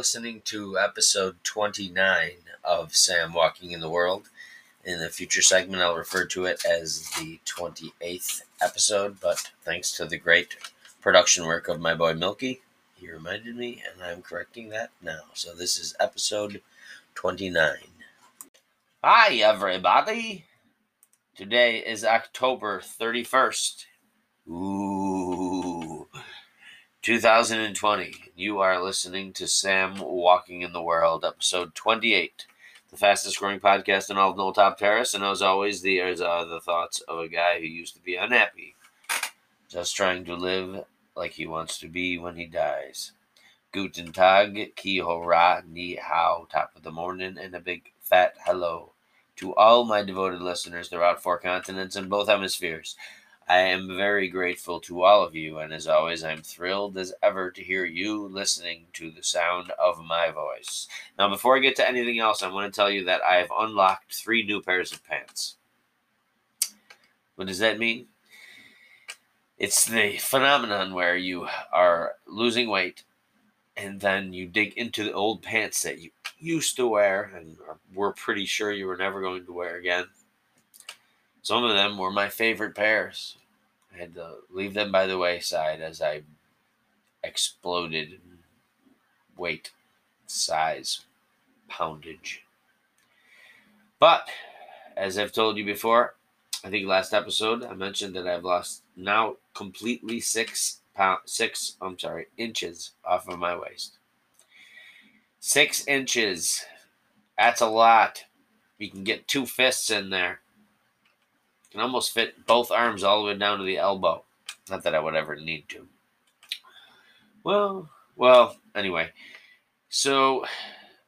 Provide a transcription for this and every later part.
listening to episode 29 of Sam Walking in the World. In the future segment, I'll refer to it as the 28th episode, but thanks to the great production work of my boy Milky, he reminded me, and I'm correcting that now. So this is episode 29. Hi, everybody! Today is October 31st. Ooh. 2020. You are listening to Sam Walking in the World, episode 28, the fastest growing podcast in all of Knoll Top Terrace. And as always, these are the thoughts of a guy who used to be unhappy, just trying to live like he wants to be when he dies. Guten Tag, Ki Hora, Ni Hao, top of the morning, and a big fat hello to all my devoted listeners throughout four continents and both hemispheres. I am very grateful to all of you, and as always, I'm thrilled as ever to hear you listening to the sound of my voice. Now, before I get to anything else, I want to tell you that I have unlocked three new pairs of pants. What does that mean? It's the phenomenon where you are losing weight and then you dig into the old pants that you used to wear and were pretty sure you were never going to wear again. Some of them were my favorite pairs. I had to leave them by the wayside as I exploded weight, size, poundage. But, as I've told you before, I think last episode I mentioned that I've lost now completely six pound six I'm sorry inches off of my waist. Six inches. That's a lot. You can get two fists in there can almost fit both arms all the way down to the elbow. Not that I would ever need to. Well, well, anyway. So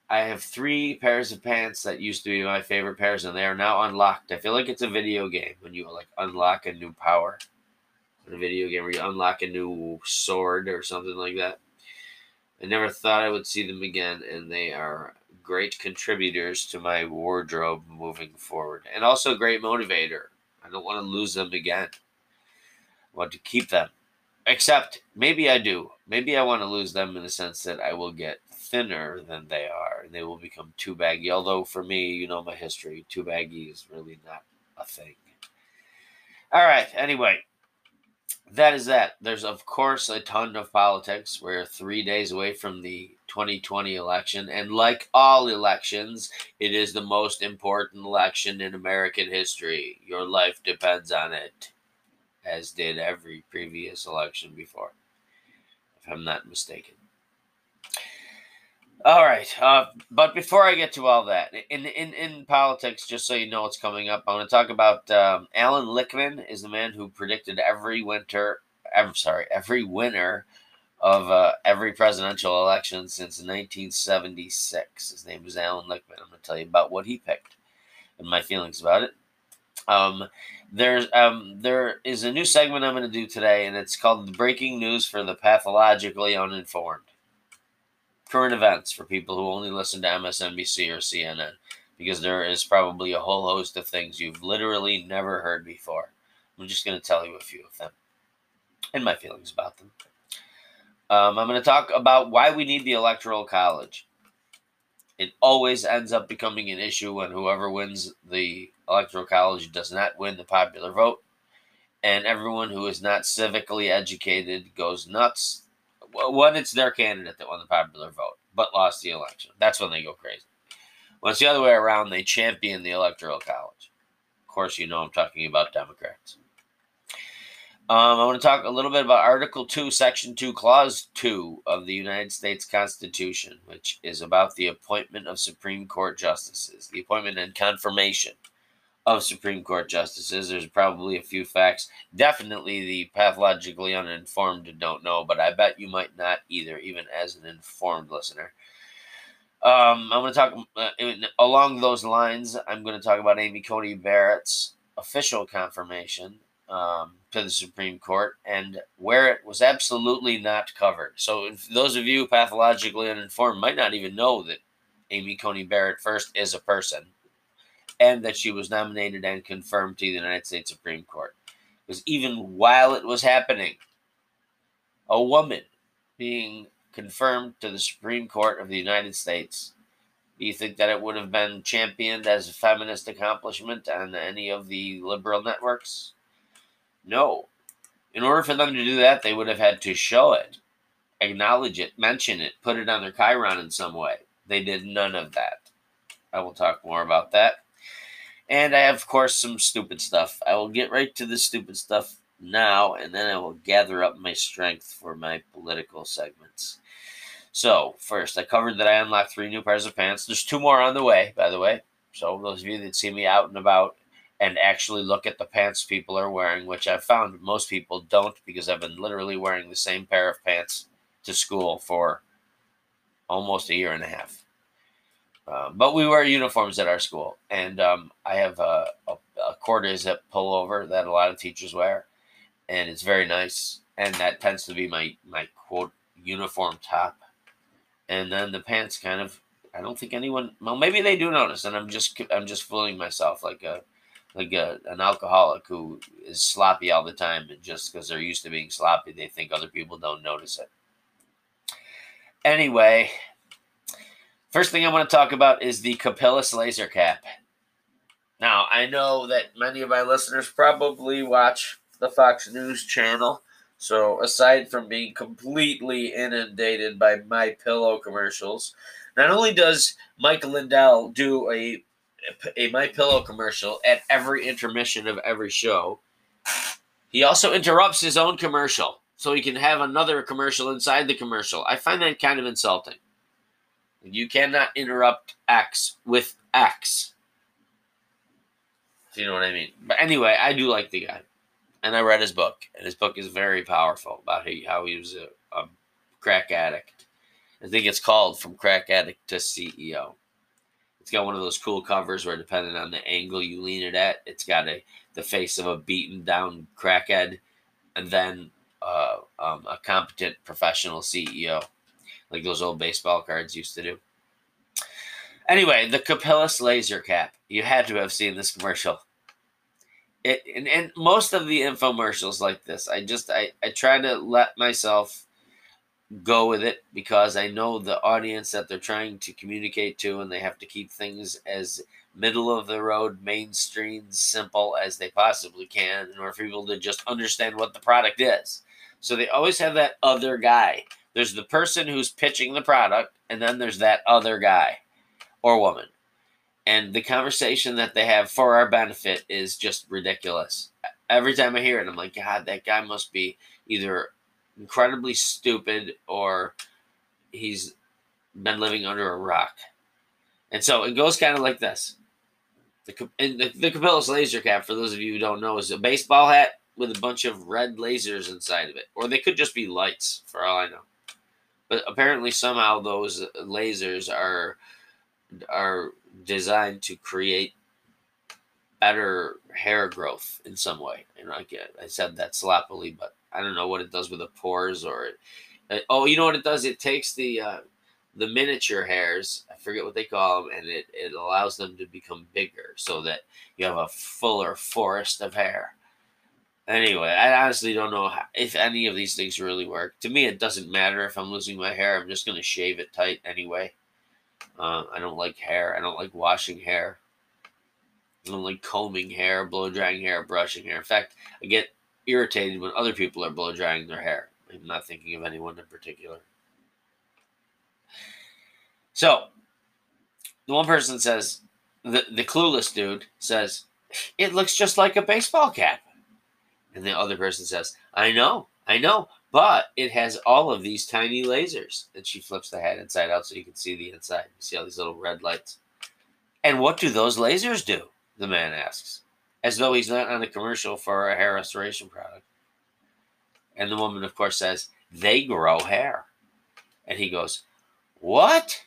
I have three pairs of pants that used to be my favorite pairs, and they are now unlocked. I feel like it's a video game when you like unlock a new power. In a video game where you unlock a new sword or something like that. I never thought I would see them again, and they are great contributors to my wardrobe moving forward, and also great motivator I don't want to lose them again. I want to keep them. Except maybe I do. Maybe I want to lose them in the sense that I will get thinner than they are and they will become too baggy. Although for me, you know my history, too baggy is really not a thing. All right, anyway, that is that. There's, of course, a ton of politics. We're three days away from the 2020 election. And like all elections, it is the most important election in American history. Your life depends on it, as did every previous election before, if I'm not mistaken. All right, uh, but before I get to all that, in in in politics, just so you know what's coming up, I want to talk about um, Alan Lichtman is the man who predicted every winter. I'm sorry, every winner of uh, every presidential election since 1976. His name is Alan Lichtman. I'm going to tell you about what he picked and my feelings about it. Um, there's um, there is a new segment I'm going to do today, and it's called "The Breaking News for the Pathologically Uninformed." Current events for people who only listen to MSNBC or CNN, because there is probably a whole host of things you've literally never heard before. I'm just going to tell you a few of them and my feelings about them. Um, I'm going to talk about why we need the Electoral College. It always ends up becoming an issue when whoever wins the Electoral College does not win the popular vote, and everyone who is not civically educated goes nuts when it's their candidate that won the popular vote but lost the election. That's when they go crazy. When it's the other way around, they champion the Electoral College. Of course, you know I'm talking about Democrats. Um, I want to talk a little bit about Article 2, Section 2, Clause 2 of the United States Constitution, which is about the appointment of Supreme Court justices, the appointment and confirmation of Supreme Court justices. There's probably a few facts. Definitely the pathologically uninformed don't know, but I bet you might not either, even as an informed listener. Um, I'm going to talk uh, along those lines. I'm going to talk about Amy Coney Barrett's official confirmation um, to the Supreme Court and where it was absolutely not covered. So, those of you pathologically uninformed might not even know that Amy Coney Barrett first is a person and that she was nominated and confirmed to the United States Supreme Court. Because even while it was happening, a woman being confirmed to the Supreme Court of the United States. Do you think that it would have been championed as a feminist accomplishment on any of the liberal networks? No. In order for them to do that, they would have had to show it, acknowledge it, mention it, put it on their chyron in some way. They did none of that. I will talk more about that. And I have, of course, some stupid stuff. I will get right to the stupid stuff now, and then I will gather up my strength for my political segments. So, first, I covered that I unlocked three new pairs of pants. There's two more on the way, by the way. So, those of you that see me out and about and actually look at the pants people are wearing, which I've found most people don't because I've been literally wearing the same pair of pants to school for almost a year and a half. Uh, but we wear uniforms at our school, and um, I have a, a, a quarter zip pullover that a lot of teachers wear, and it's very nice. And that tends to be my my quote uniform top, and then the pants kind of. I don't think anyone. Well, maybe they do notice, and I'm just I'm just fooling myself like a like a, an alcoholic who is sloppy all the time, and just because they're used to being sloppy, they think other people don't notice it. Anyway, First thing I want to talk about is the Capillus laser cap. Now, I know that many of my listeners probably watch the Fox News channel. So, aside from being completely inundated by my pillow commercials, not only does Mike Lindell do a a my pillow commercial at every intermission of every show, he also interrupts his own commercial so he can have another commercial inside the commercial. I find that kind of insulting. You cannot interrupt X with X. If you know what I mean. But anyway, I do like the guy. And I read his book. And his book is very powerful about how he was a, a crack addict. I think it's called From Crack Addict to CEO. Got one of those cool covers where, depending on the angle you lean it at, it's got a the face of a beaten down crackhead, and then uh, um, a competent professional CEO like those old baseball cards used to do. Anyway, the Capillus laser cap. You had to have seen this commercial. It and, and most of the infomercials like this, I just I, I try to let myself go with it because I know the audience that they're trying to communicate to and they have to keep things as middle of the road, mainstream, simple as they possibly can in order for people to just understand what the product is. So they always have that other guy there's the person who's pitching the product, and then there's that other guy or woman. And the conversation that they have for our benefit is just ridiculous. Every time I hear it, I'm like, God, that guy must be either incredibly stupid or he's been living under a rock. And so it goes kind of like this. The, the, the laser cap, for those of you who don't know, is a baseball hat with a bunch of red lasers inside of it. Or they could just be lights, for all I know. But apparently, somehow those lasers are are designed to create better hair growth in some way. And I get, uh, I said that sloppily, but I don't know what it does with the pores or. It, uh, oh, you know what it does? It takes the uh, the miniature hairs. I forget what they call them, and it it allows them to become bigger, so that you have a fuller forest of hair. Anyway, I honestly don't know how, if any of these things really work. To me, it doesn't matter if I'm losing my hair. I'm just going to shave it tight anyway. Uh, I don't like hair. I don't like washing hair. I don't like combing hair, blow drying hair, brushing hair. In fact, I get irritated when other people are blow drying their hair. I'm not thinking of anyone in particular. So, the one person says, the, the clueless dude says, it looks just like a baseball cap. And the other person says, I know, I know, but it has all of these tiny lasers. And she flips the hat inside out so you can see the inside. You see all these little red lights. And what do those lasers do? The man asks, as though he's not on a commercial for a hair restoration product. And the woman, of course, says, they grow hair. And he goes, What?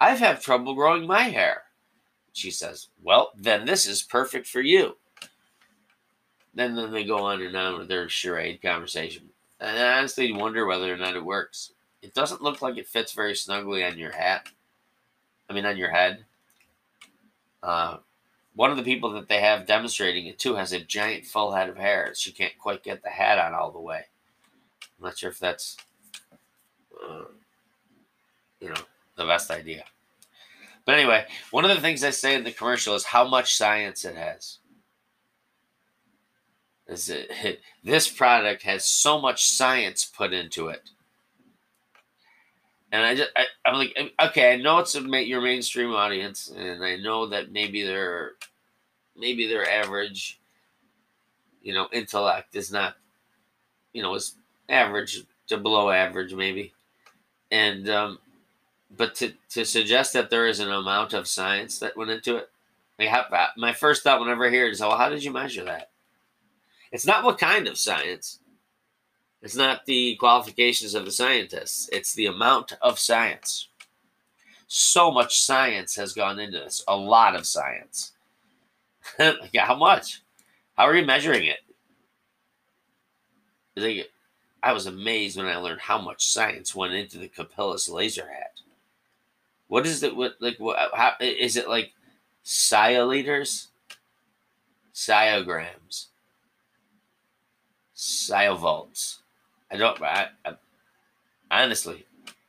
I've had trouble growing my hair. She says, Well, then this is perfect for you. Then, then they go on and on with their charade conversation. And I honestly wonder whether or not it works. It doesn't look like it fits very snugly on your hat. I mean, on your head. Uh, one of the people that they have demonstrating it too has a giant full head of hair. She can't quite get the hat on all the way. I'm not sure if that's uh, you know, the best idea. But anyway, one of the things I say in the commercial is how much science it has. Is it, this product has so much science put into it. And I just, I, I'm like, okay, I know it's a, your mainstream audience, and I know that maybe they're, maybe their average, you know, intellect is not, you know, is average to below average maybe, and um, but to, to suggest that there is an amount of science that went into it, like how, my first thought whenever I hear it is, well, how did you measure that? It's not what kind of science. It's not the qualifications of the scientists. It's the amount of science. So much science has gone into this. A lot of science. yeah, how much? How are you measuring it? I was amazed when I learned how much science went into the Capillus laser hat. What is it? What like what? How is it like? Scioliters, sciograms, sciovolts. I don't. I, I, honestly,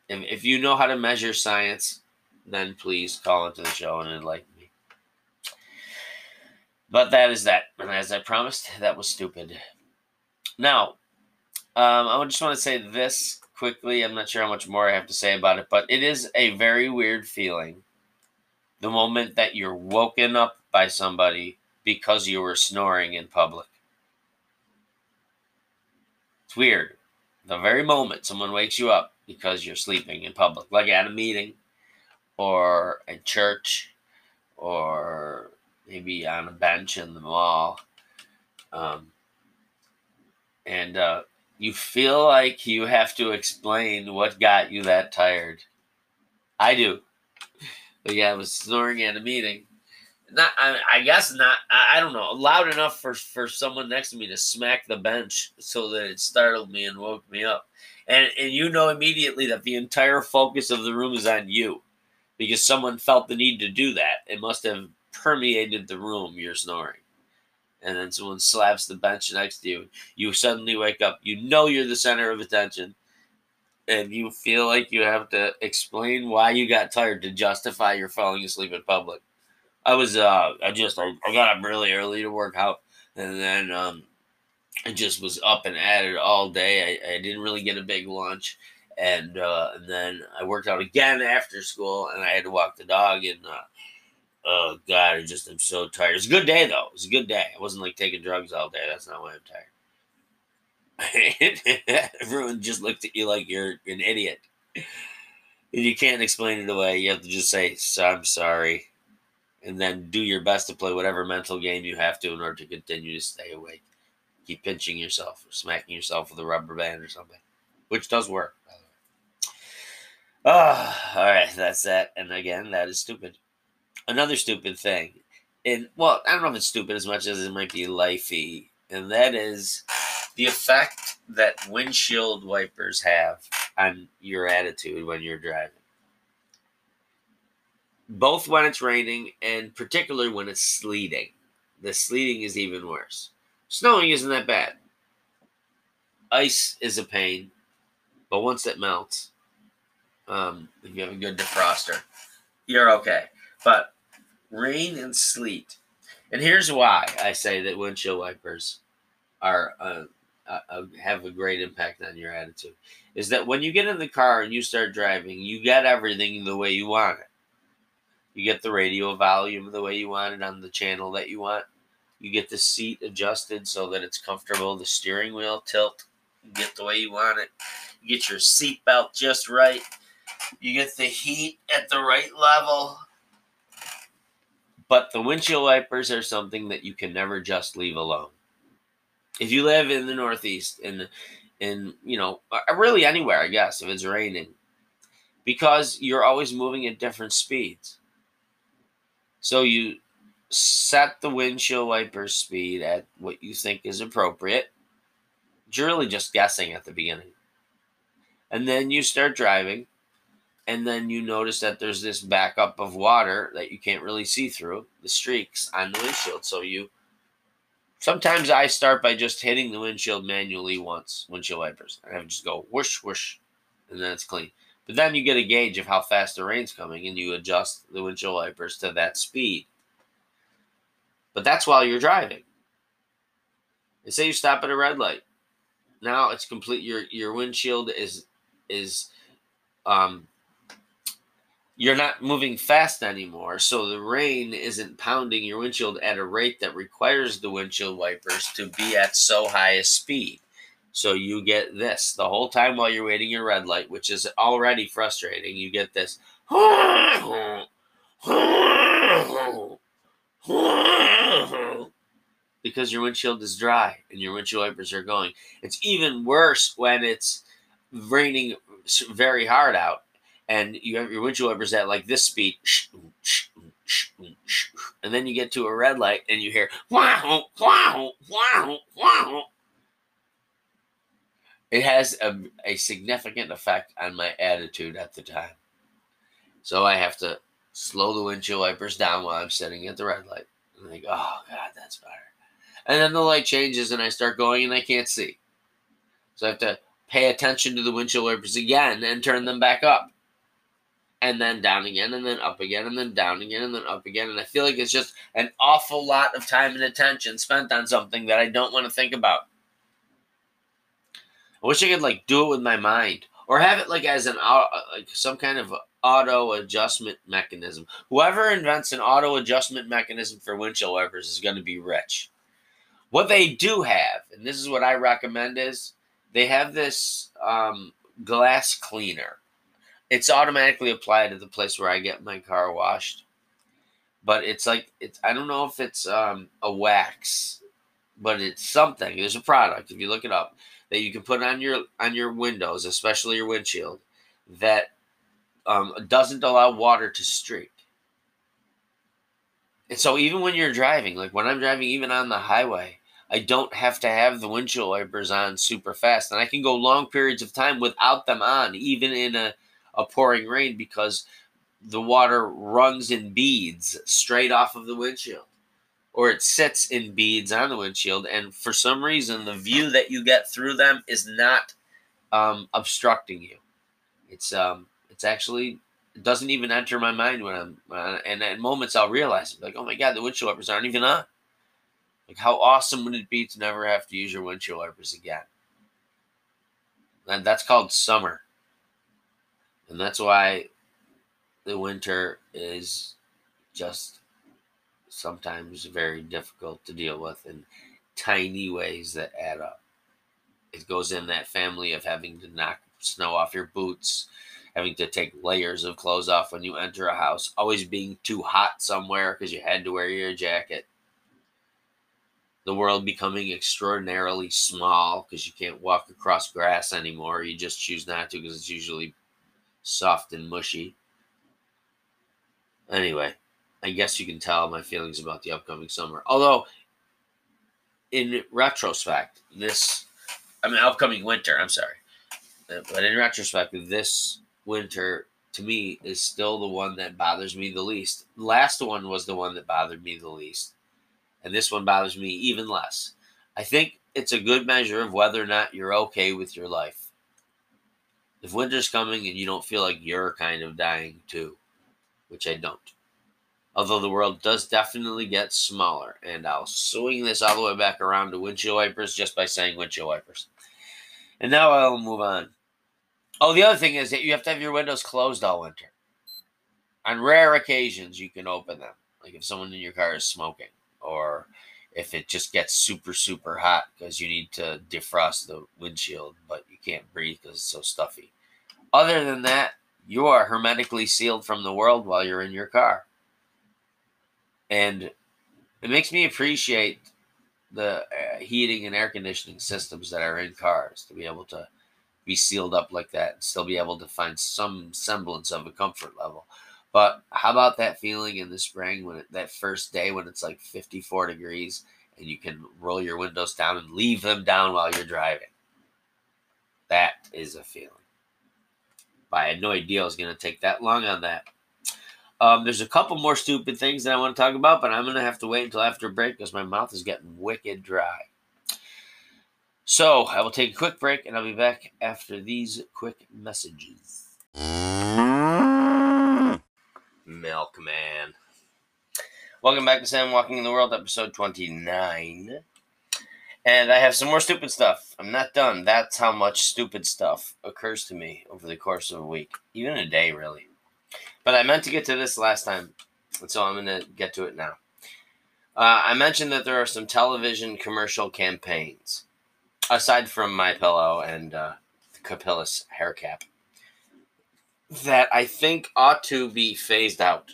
if, if you know how to measure science, then please call into the show and enlighten me. But that is that. And as I promised, that was stupid. Now, um, I just want to say this quickly. I'm not sure how much more I have to say about it, but it is a very weird feeling the moment that you're woken up by somebody because you were snoring in public. It's weird. The very moment someone wakes you up because you're sleeping in public, like at a meeting or at church or maybe on a bench in the mall. Um, and uh, you feel like you have to explain what got you that tired. I do. But yeah, I was snoring at a meeting. Not, I, I guess not. I, I, don't know. Loud enough for for someone next to me to smack the bench so that it startled me and woke me up. And and you know immediately that the entire focus of the room is on you, because someone felt the need to do that. It must have permeated the room. You're snoring and then someone slaps the bench next to you, you suddenly wake up. You know you're the center of attention, and you feel like you have to explain why you got tired to justify your falling asleep in public. I was, uh, I just, I, got up really early to work out, and then um, I just was up and at it all day. I, I didn't really get a big lunch. And, uh, and then I worked out again after school, and I had to walk the dog, and uh, oh god, I just am so tired. It's a good day though. It's a good day. I wasn't like taking drugs all day. That's not why I'm tired. Everyone just looked at you like you're an idiot. And you can't explain it away. You have to just say, I'm sorry. And then do your best to play whatever mental game you have to in order to continue to stay awake. Keep pinching yourself or smacking yourself with a rubber band or something, which does work, by the way. Oh, all right, that's that. And again, that is stupid another stupid thing. And well, I don't know if it's stupid as much as it might be lifey, and that is the effect that windshield wipers have on your attitude when you're driving. Both when it's raining and particularly when it's sleeting. The sleeting is even worse. Snowing isn't that bad. Ice is a pain, but once it melts, um, if you have a good defroster, you're okay. But rain and sleet. And here's why I say that windshield wipers are uh, uh, uh, have a great impact on your attitude. Is that when you get in the car and you start driving, you get everything the way you want it. You get the radio volume the way you want it on the channel that you want. You get the seat adjusted so that it's comfortable. The steering wheel tilt, get the way you want it. You get your seat belt just right. You get the heat at the right level but the windshield wipers are something that you can never just leave alone. If you live in the Northeast, and in you know, uh, really anywhere, I guess, if it's raining, because you're always moving at different speeds. So you set the windshield wiper speed at what you think is appropriate. You're really just guessing at the beginning. And then you start driving and then you notice that there's this backup of water that you can't really see through the streaks on the windshield. So you sometimes I start by just hitting the windshield manually once, windshield wipers. And I just go whoosh whoosh, and then it's clean. But then you get a gauge of how fast the rain's coming and you adjust the windshield wipers to that speed. But that's while you're driving. And say you stop at a red light. Now it's complete your your windshield is is um you're not moving fast anymore, so the rain isn't pounding your windshield at a rate that requires the windshield wipers to be at so high a speed. So you get this the whole time while you're waiting your red light, which is already frustrating. You get this because your windshield is dry and your windshield wipers are going. It's even worse when it's raining very hard out and you have your windshield wipers at like this speed, and then you get to a red light and you hear wow, wow, wow, wow. It has a, a significant effect on my attitude at the time. So I have to slow the windshield wipers down while I'm sitting at the red light. And I go, oh God, that's better. And then the light changes and I start going and I can't see. So I have to pay attention to the windshield wipers again and turn them back up and then down again, and then up again, and then down again, and then up again. And I feel like it's just an awful lot of time and attention spent on something that I don't want to think about. I wish I could like do it with my mind, or have it like as an uh, like some kind of auto adjustment mechanism. Whoever invents an auto adjustment mechanism for windshield wipers is going to be rich. What they do have, and this is what I recommend, is they have this um, glass cleaner it's automatically applied to the place where I get my car washed. But it's like it's I don't know if it's um, a wax, but it's something. There's a product if you look it up that you can put on your on your windows, especially your windshield, that um, doesn't allow water to streak. And so even when you're driving, like when I'm driving, even on the highway, I don't have to have the windshield wipers on super fast, and I can go long periods of time without them on, even in a a pouring rain because the water runs in beads straight off of the windshield or it sits in beads on the windshield and for some reason the view that you get through them is not um, obstructing you. It's um it's actually it doesn't even enter my mind when i'm uh, and at moments i'll realize it, like oh my god the windshield wipers aren't even on. Like how awesome would it be to never have to use your windshield wipers again? And that's called summer. And that's why the winter is just sometimes very difficult to deal with in tiny ways that add up. It goes in that family of having to knock snow off your boots, having to take layers of clothes off when you enter a house, always being too hot somewhere because you had to wear your jacket. The world becoming extraordinarily small because you can't walk across grass anymore. You just choose not to because it's usually soft and mushy. Anyway, I guess you can tell my feelings about the upcoming summer. Although, in retrospect, this, I mean, upcoming winter, I'm sorry. Uh, but in retrospect, this winter to me is still the one that bothers me the least. Last one was the one that bothered me the least. And this one bothers me even less. I think it's a good measure of whether or not you're okay with your life if winter's coming and you don't feel like you're kind of dying too, which I don't. Although the world does definitely get smaller, and I'll swing this all the way back around to windshield wipers just by saying windshield wipers. And now I'll move on. Oh, the other thing is that you have to have your windows closed all winter. On rare occasions, you can open them, like if someone in your car is smoking, or if it just gets super super hot because you need to defrost the windshield but you can't breathe because it's so stuffy other than that you are hermetically sealed from the world while you're in your car and it makes me appreciate the uh, heating and air conditioning systems that are in cars to be able to be sealed up like that and still be able to find some semblance of a comfort level but how about that feeling in the spring when it, that first day when it's like 54 degrees and you can roll your windows down and leave them down while you're driving? That is a feeling. I had no idea I was going to take that long on that. Um, there's a couple more stupid things that I want to talk about, but I'm going to have to wait until after break because my mouth is getting wicked dry. So I will take a quick break and I'll be back after these quick messages. Milkman. Welcome back to Sam Walking in the World, episode 29. And I have some more stupid stuff. I'm not done. That's how much stupid stuff occurs to me over the course of a week, even a day, really. But I meant to get to this last time, and so I'm going to get to it now. Uh, I mentioned that there are some television commercial campaigns, aside from My Pillow and uh, Capillus hair cap, that I think ought to be phased out.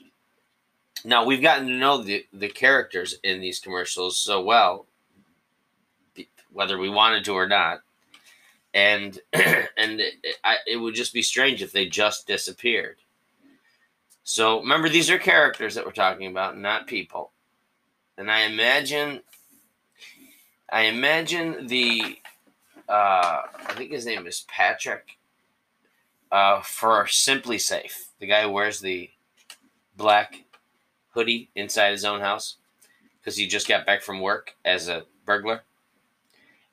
Now we've gotten to know the, the characters in these commercials so well whether we wanted to or not. And and it, I, it would just be strange if they just disappeared. So remember, these are characters that we're talking about, not people. And I imagine, I imagine the, uh, I think his name is Patrick, uh, for SimpliSafe, the guy who wears the black hoodie inside his own house because he just got back from work as a burglar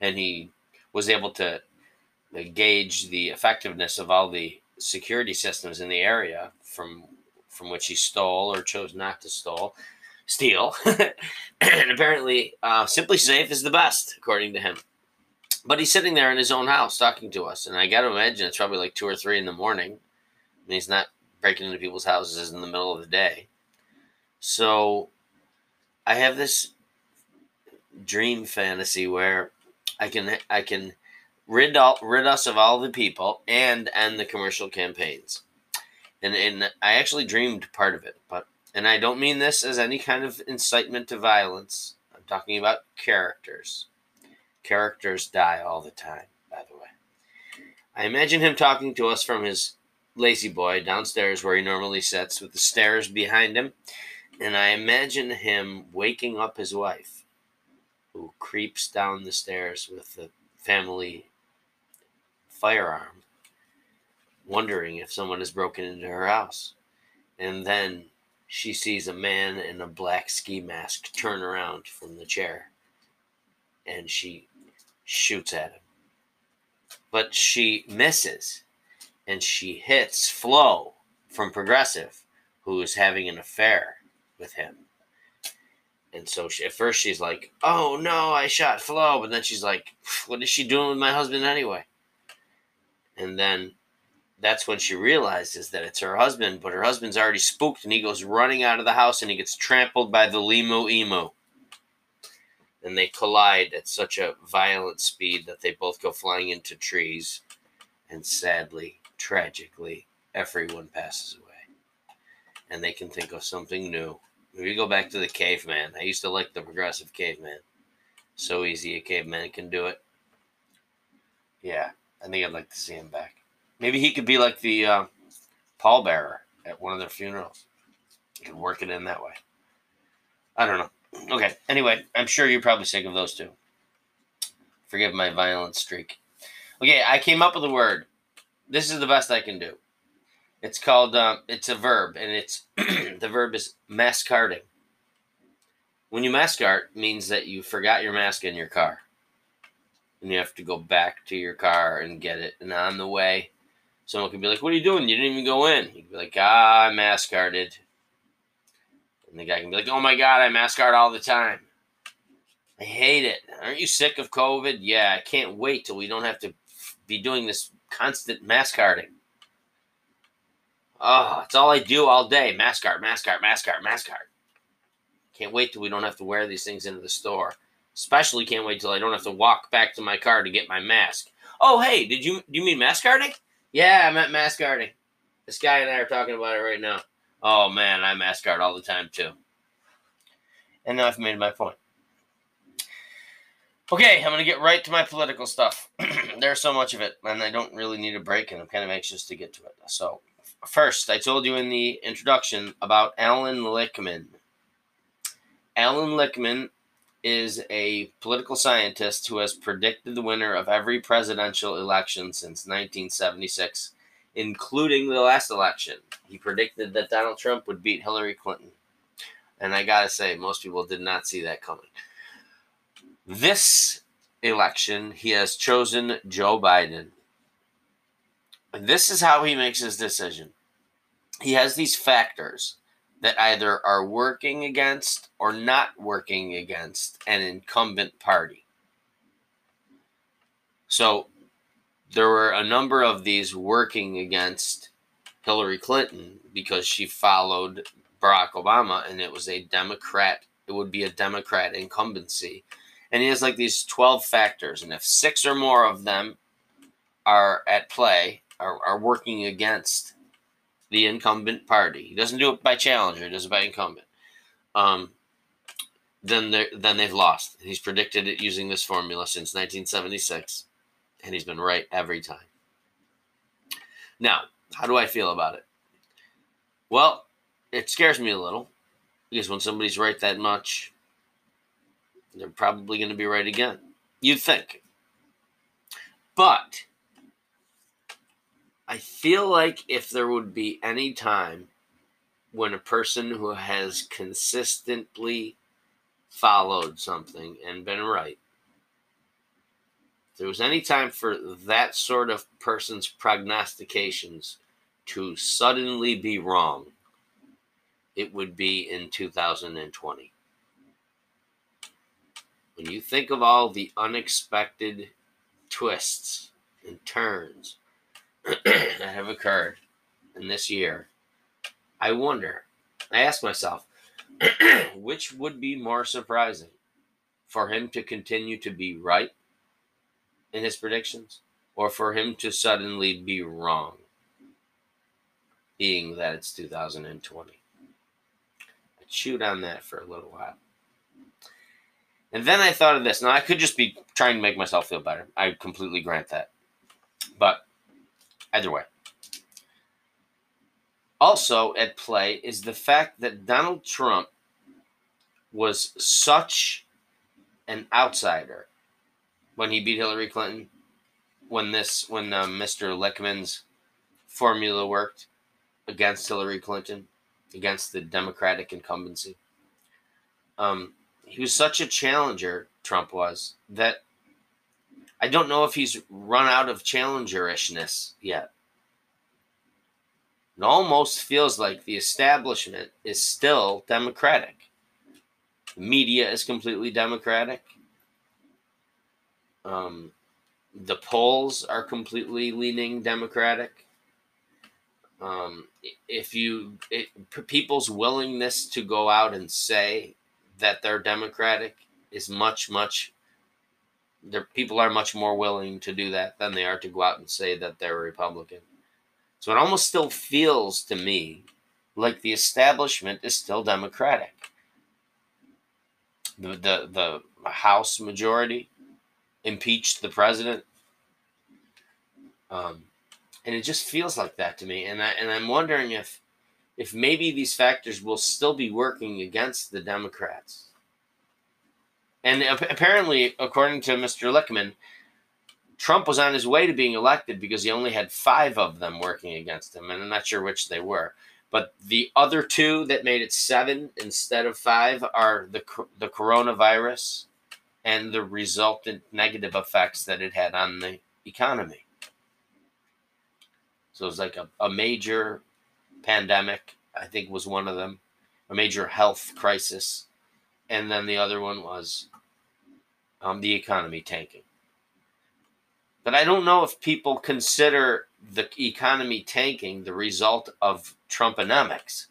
and he was able to gauge the effectiveness of all the security systems in the area from from which he stole or chose not to stole steal. And apparently uh, SimpliSafe is the best according to him. But he's sitting there in his own house talking to us and i gotta imagine it's probably like two or three in the morning. And he's not breaking into people's houses in the middle of the day. So i have this dream fantasy where I can I can rid all, rid us of all the people and end the commercial campaigns. And and I actually dreamed part of it, but and I don't mean this as any kind of incitement to violence. I'm talking about characters. Characters die all the time, by the way. I imagine him talking to us from his lazy boy downstairs where he normally sits with the stairs behind him. And I imagine him waking up his wife who creeps down the stairs with the family firearm, wondering if someone has broken into her house. And then she sees a man in a black ski mask turn around from the chair and she shoots at him. But she misses and she hits Flo from Progressive, who is having an affair with him. And so she, at first she's like, "Oh no, I shot Flo," but then she's like, "What is she doing with my husband anyway?" And then that's when she realizes that it's her husband, but her husband's already spooked, and he goes running out of the house, and he gets trampled by the LiMu Emu. And they collide at such a violent speed that they both go flying into trees, and sadly, tragically, everyone passes away. And they can think of something new we go back to the caveman. I used to like the progressive caveman. So easy a caveman can do it. Yeah, I think I'd like to see him back. Maybe he could be like the uh, pallbearer at one of their funerals. You could work it in that way. I don't know. Okay, anyway, I'm sure you're probably sick of those two. Forgive my violent streak. Okay, I came up with a word. This is the best I can do. It's called, uh, it's a verb, and it's, the verb is mascarding. When you mascart, means that you forgot your mask in your car. And you have to go back to your car and get it. And on the way, someone can be like, What are you doing? You didn't even go in. You can be like, Ah, I mascarded. And the guy can be like, Oh my God, I mascard all the time. I hate it. Aren't you sick of COVID? Yeah, I can't wait till we don't have to be doing this constant mascarding. Oh, it's all I do all day. Mascart, mascart, mascart, mascart. Can't wait till we don't have to wear these things into the store. Especially can't wait till I don't have to walk back to my car to get my mask. Oh, hey, did you do you mean mascarding? Yeah, I meant mascarding. This guy and I are talking about it right now. Oh man, I mascard all the time too. And now I've made my point. Okay, I'm gonna get right to my political stuff. There's so much of it, and I don't really need a break, and I'm kind of anxious to get to it. So First, I told you in the introduction about Alan Lichtman. Alan Lichtman is a political scientist who has predicted the winner of every presidential election since 1976, including the last election. He predicted that Donald Trump would beat Hillary Clinton. And I gotta say, most people did not see that coming. This election, he has chosen Joe Biden And this is how he makes his decision. He has these factors that either are working against or not working against an incumbent party. So there were a number of these working against Hillary Clinton because she followed Barack Obama and it was a Democrat, it would be a Democrat incumbency. And he has like these 12 factors. And if six or more of them are at play, are, are working against the incumbent party, he doesn't do it by challenger, he does it by incumbent. Um, then they then they've lost. He's predicted it using this formula since 1976, and he's been right every time. Now, how do I feel about it? Well, it scares me a little because when somebody's right that much, they're probably going to be right again. You'd think. But I feel like if there would be any time when a person who has consistently followed something and been right, if there was any time for that sort of person's prognostications to suddenly be wrong, it would be in 2020. When you think of all the unexpected twists and turns that have occurred in this year, I wonder, I ask myself, which would be more surprising for him to continue to be right in his predictions or for him to suddenly be wrong, being that it's 2020? I chewed on that for a little while. And then I thought of this. Now, I could just be trying to make myself feel better. I completely grant that. But either way. Also at play is the fact that Donald Trump was such an outsider when he beat Hillary Clinton, when this, when uh, Mr. Lichtman's formula worked against Hillary Clinton against the Democratic incumbency. Um, he was such a challenger, Trump was, that I don't know if he's run out of challengerishness yet. It almost feels like the establishment is still Democratic. The media is completely Democratic. Um, the polls are completely leaning Democratic um, if you it, people's willingness to go out and say that they're democratic is much much there people are much more willing to do that than they are to go out and say that they're a republican so it almost still feels to me like the establishment is still democratic the the, the house majority impeached the president um, and it just feels like that to me. And I and I'm wondering if if maybe these factors will still be working against the Democrats. And apparently, according to Mr. Lichtman, Trump was on his way to being elected because he only had five of them working against him, and I'm not sure which they were. But the other two that made it seven instead of five are the the coronavirus and the resultant negative effects that it had on the economy. So it was like a, a major pandemic, I think was one of them, a major health crisis. And then the other one was um, the economy tanking. But I don't know if people consider the economy tanking the result of Trumponomics.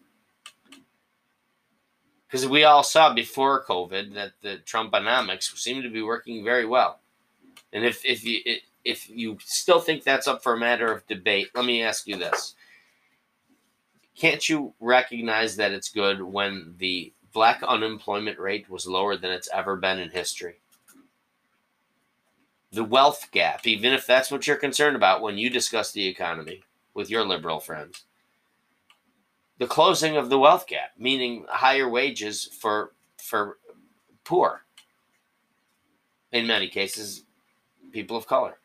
Because we all saw before COVID that the Trumponomics seemed to be working very well. And if, if you, if you still think that's up for a matter of debate, let me ask you this. Can't you recognize that it's good when the black unemployment rate was lower than it's ever been in history? The wealth gap, even if that's what you're concerned about when you discuss the economy with your liberal friends, the closing of the wealth gap, meaning higher wages for for poor, in many cases, people of color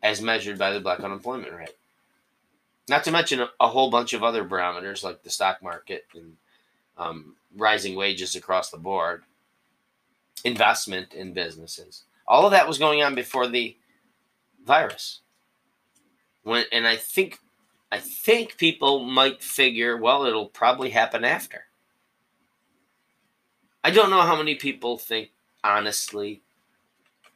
as measured by the black unemployment rate. Not to mention a, whole bunch of other barometers like the stock market and um, rising wages across the board, investment in businesses. All of that was going on before the virus. when and I think I think people might figure, well, it'll probably happen after. I don't know how many people think honestly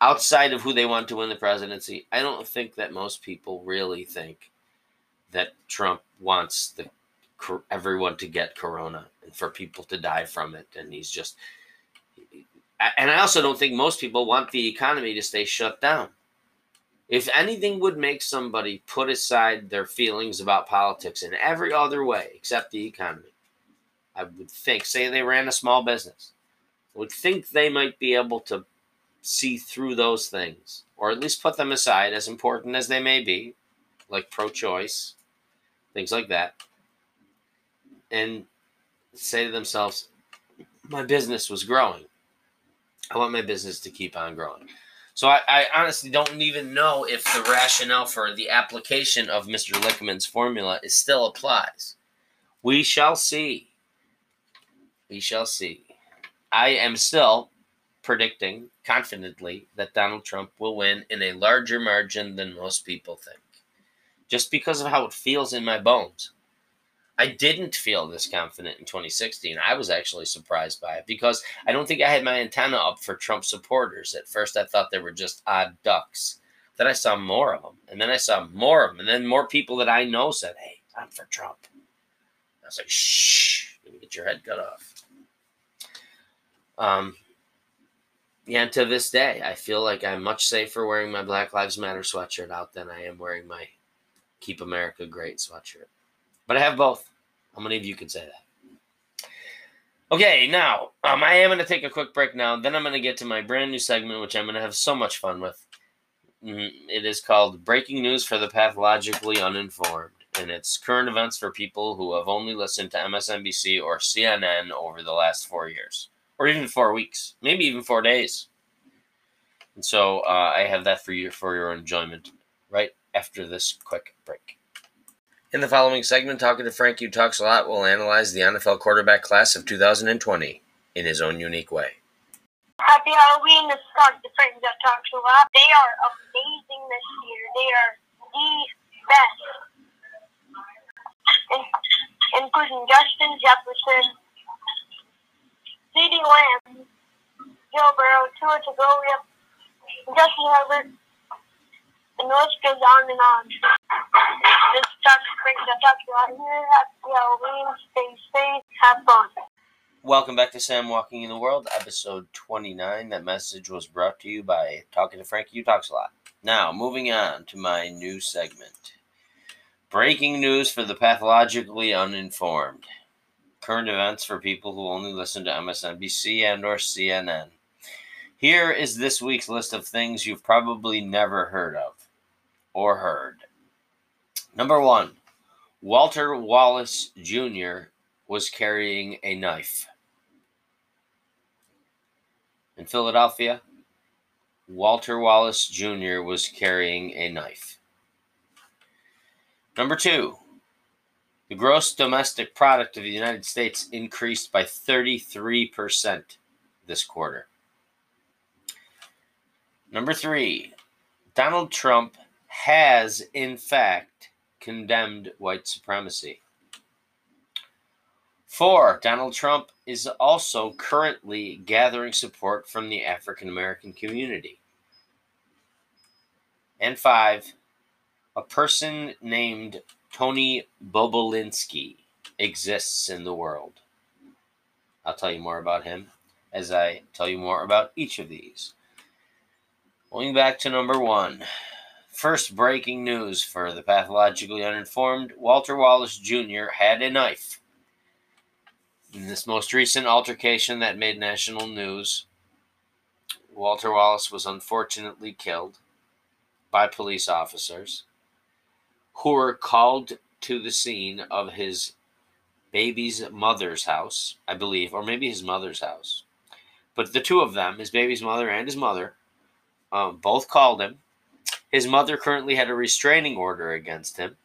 outside of who they want to win the presidency. I don't think that most people really think that Trump wants the everyone to get corona and for people to die from it and he's just and I also don't think most people want the economy to stay shut down. If anything would make somebody put aside their feelings about politics in every other way except the economy, I would think, say they ran a small business, would think they might be able to see through those things, or at least put them aside, as important as they may be, like pro choice, things like that, and say to themselves, my business was growing. I want my business to keep on growing. So I, I, honestly don't even know if the rationale for the application of Mr. Lichtman's formula is still applies. We shall see. We shall see. I am still predicting confidently that Donald Trump will win in a larger margin than most people think. Just because of how it feels in my bones. I didn't feel this confident in 2016. I was actually surprised by it because I don't think I had my antenna up for Trump supporters. At first, I thought they were just odd ducks. Then I saw more of them, and then I saw more of them, and then more people that I know said, "Hey, I'm for Trump." I was like, "Shh, get your head cut off." Um, yeah, and to this day, I feel like I'm much safer wearing my Black Lives Matter sweatshirt out than I am wearing my Keep America Great sweatshirt. But I have both. How many of you can say that? Okay, now um, I am going to take a quick break now. Then I'm going to get to my brand new segment, which I'm going to have so much fun with. Mm, it is called Breaking News for the Pathologically Uninformed, and it's current events for people who have only listened to MSNBC or CNN over the last four years, or even four weeks, maybe even four days. And so uh, I have that for you for your enjoyment right after this quick break. In the following segment, Talking to Frank, who talks a lot, will analyze the NFL quarterback class of 2020 in his own unique way. Happy Halloween. This is Talking to Frank that talks a lot. They are amazing this year. They are the best. In, including Justin Jefferson, CeeDee Lamb, Joe Burrow, Tua Tagovailoa, Justin Herbert, and the list goes on and on. This talks brings talks about here. Happy Halloween. Stay safe. Have fun. Welcome back to Sam Walking in the World, episode 29. That message was brought to you by Talking to Frankie, who talks a lot. Now, moving on to my new segment. Breaking news for the pathologically uninformed. Current events for people who only listen to MSNBC and or CNN. Here is this week's list of things you've probably never heard of or heard. Number one, Walter Wallace Jr. was carrying a knife. In Philadelphia, Walter Wallace Jr. was carrying a knife. Number two, the gross domestic product of the United States increased by 33% this quarter. Number three, Donald Trump has, in fact, condemned white supremacy. Four, Donald Trump is also currently gathering support from the African American community. And five, a person named Tony Bobulinski exists in the world. I'll tell you more about him as I tell you more about each of these. Going back to number one. First breaking news for the pathologically uninformed Walter Wallace Jr. had a knife. In this most recent altercation that made national news, Walter Wallace was unfortunately killed by police officers who were called to the scene of his baby's mother's house, I believe, or maybe his mother's house. But the two of them, his baby's mother and his mother, um, both called him his mother currently had a restraining order against him.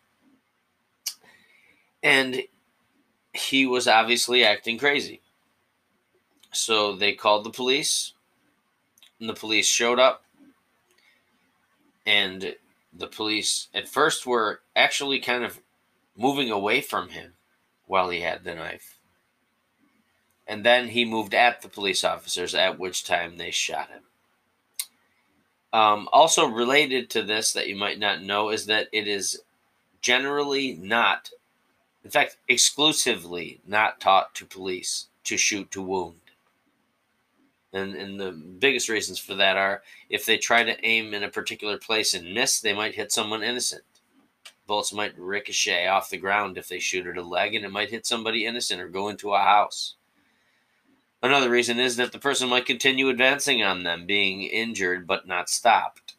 And he was obviously acting crazy. So they called the police, and the police showed up. And the police at first were actually kind of moving away from him while he had the knife. And then he moved at the police officers, at which time they shot him. Um, also, related to this, that you might not know, is that it is generally not, in fact, exclusively not taught to police to shoot to wound. And, and the biggest reasons for that are if they try to aim in a particular place and miss, they might hit someone innocent. Bullets might ricochet off the ground if they shoot at a leg, and it might hit somebody innocent or go into a house. Another reason is that the person might continue advancing on them, being injured but not stopped.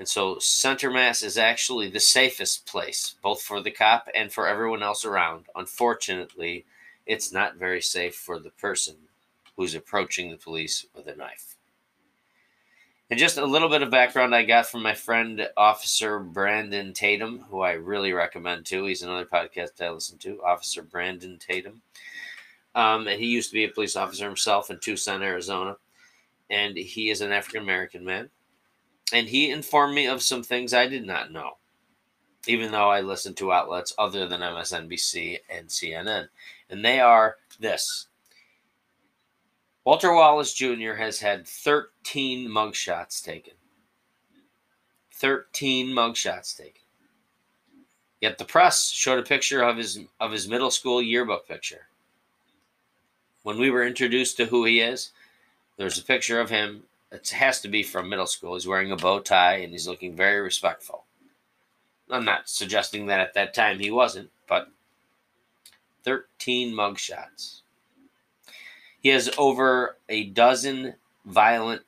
And so, center mass is actually the safest place, both for the cop and for everyone else around. Unfortunately, it's not very safe for the person who's approaching the police with a knife. And just a little bit of background I got from my friend, Officer Brandon Tatum, who I really recommend too. He's another podcast I listen to, Officer Brandon Tatum. Um, and he used to be a police officer himself in Tucson, Arizona. And he is an African American man. And he informed me of some things I did not know, even though I listened to outlets other than MSNBC and CNN. And they are this Walter Wallace Jr. has had 13 mugshots taken. 13 mugshots taken. Yet the press showed a picture of his of his middle school yearbook picture. When we were introduced to who he is, there's a picture of him. It has to be from middle school. He's wearing a bow tie and he's looking very respectful. I'm not suggesting that at that time he wasn't, but 13 mugshots. He has over a dozen violent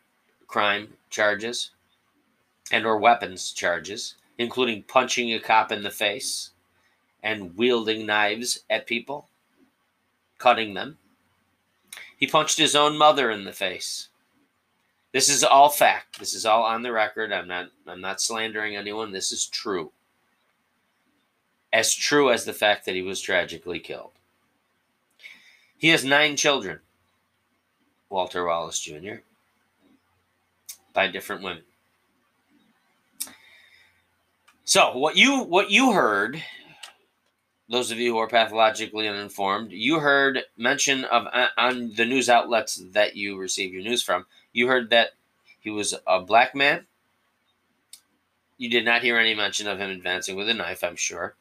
crime charges and or weapons charges, including punching a cop in the face and wielding knives at people, cutting them. He punched his own mother in the face. This is all fact. This is all on the record. I'm not I'm not slandering anyone. This is true. As true as the fact that he was tragically killed. He has nine children. Walter Wallace Jr. by different women. So what you what you heard, those of you who are pathologically uninformed, you heard mention of uh, on the news outlets that you receive your news from. You heard that he was a black man. You did not hear any mention of him advancing with a knife. I'm sure.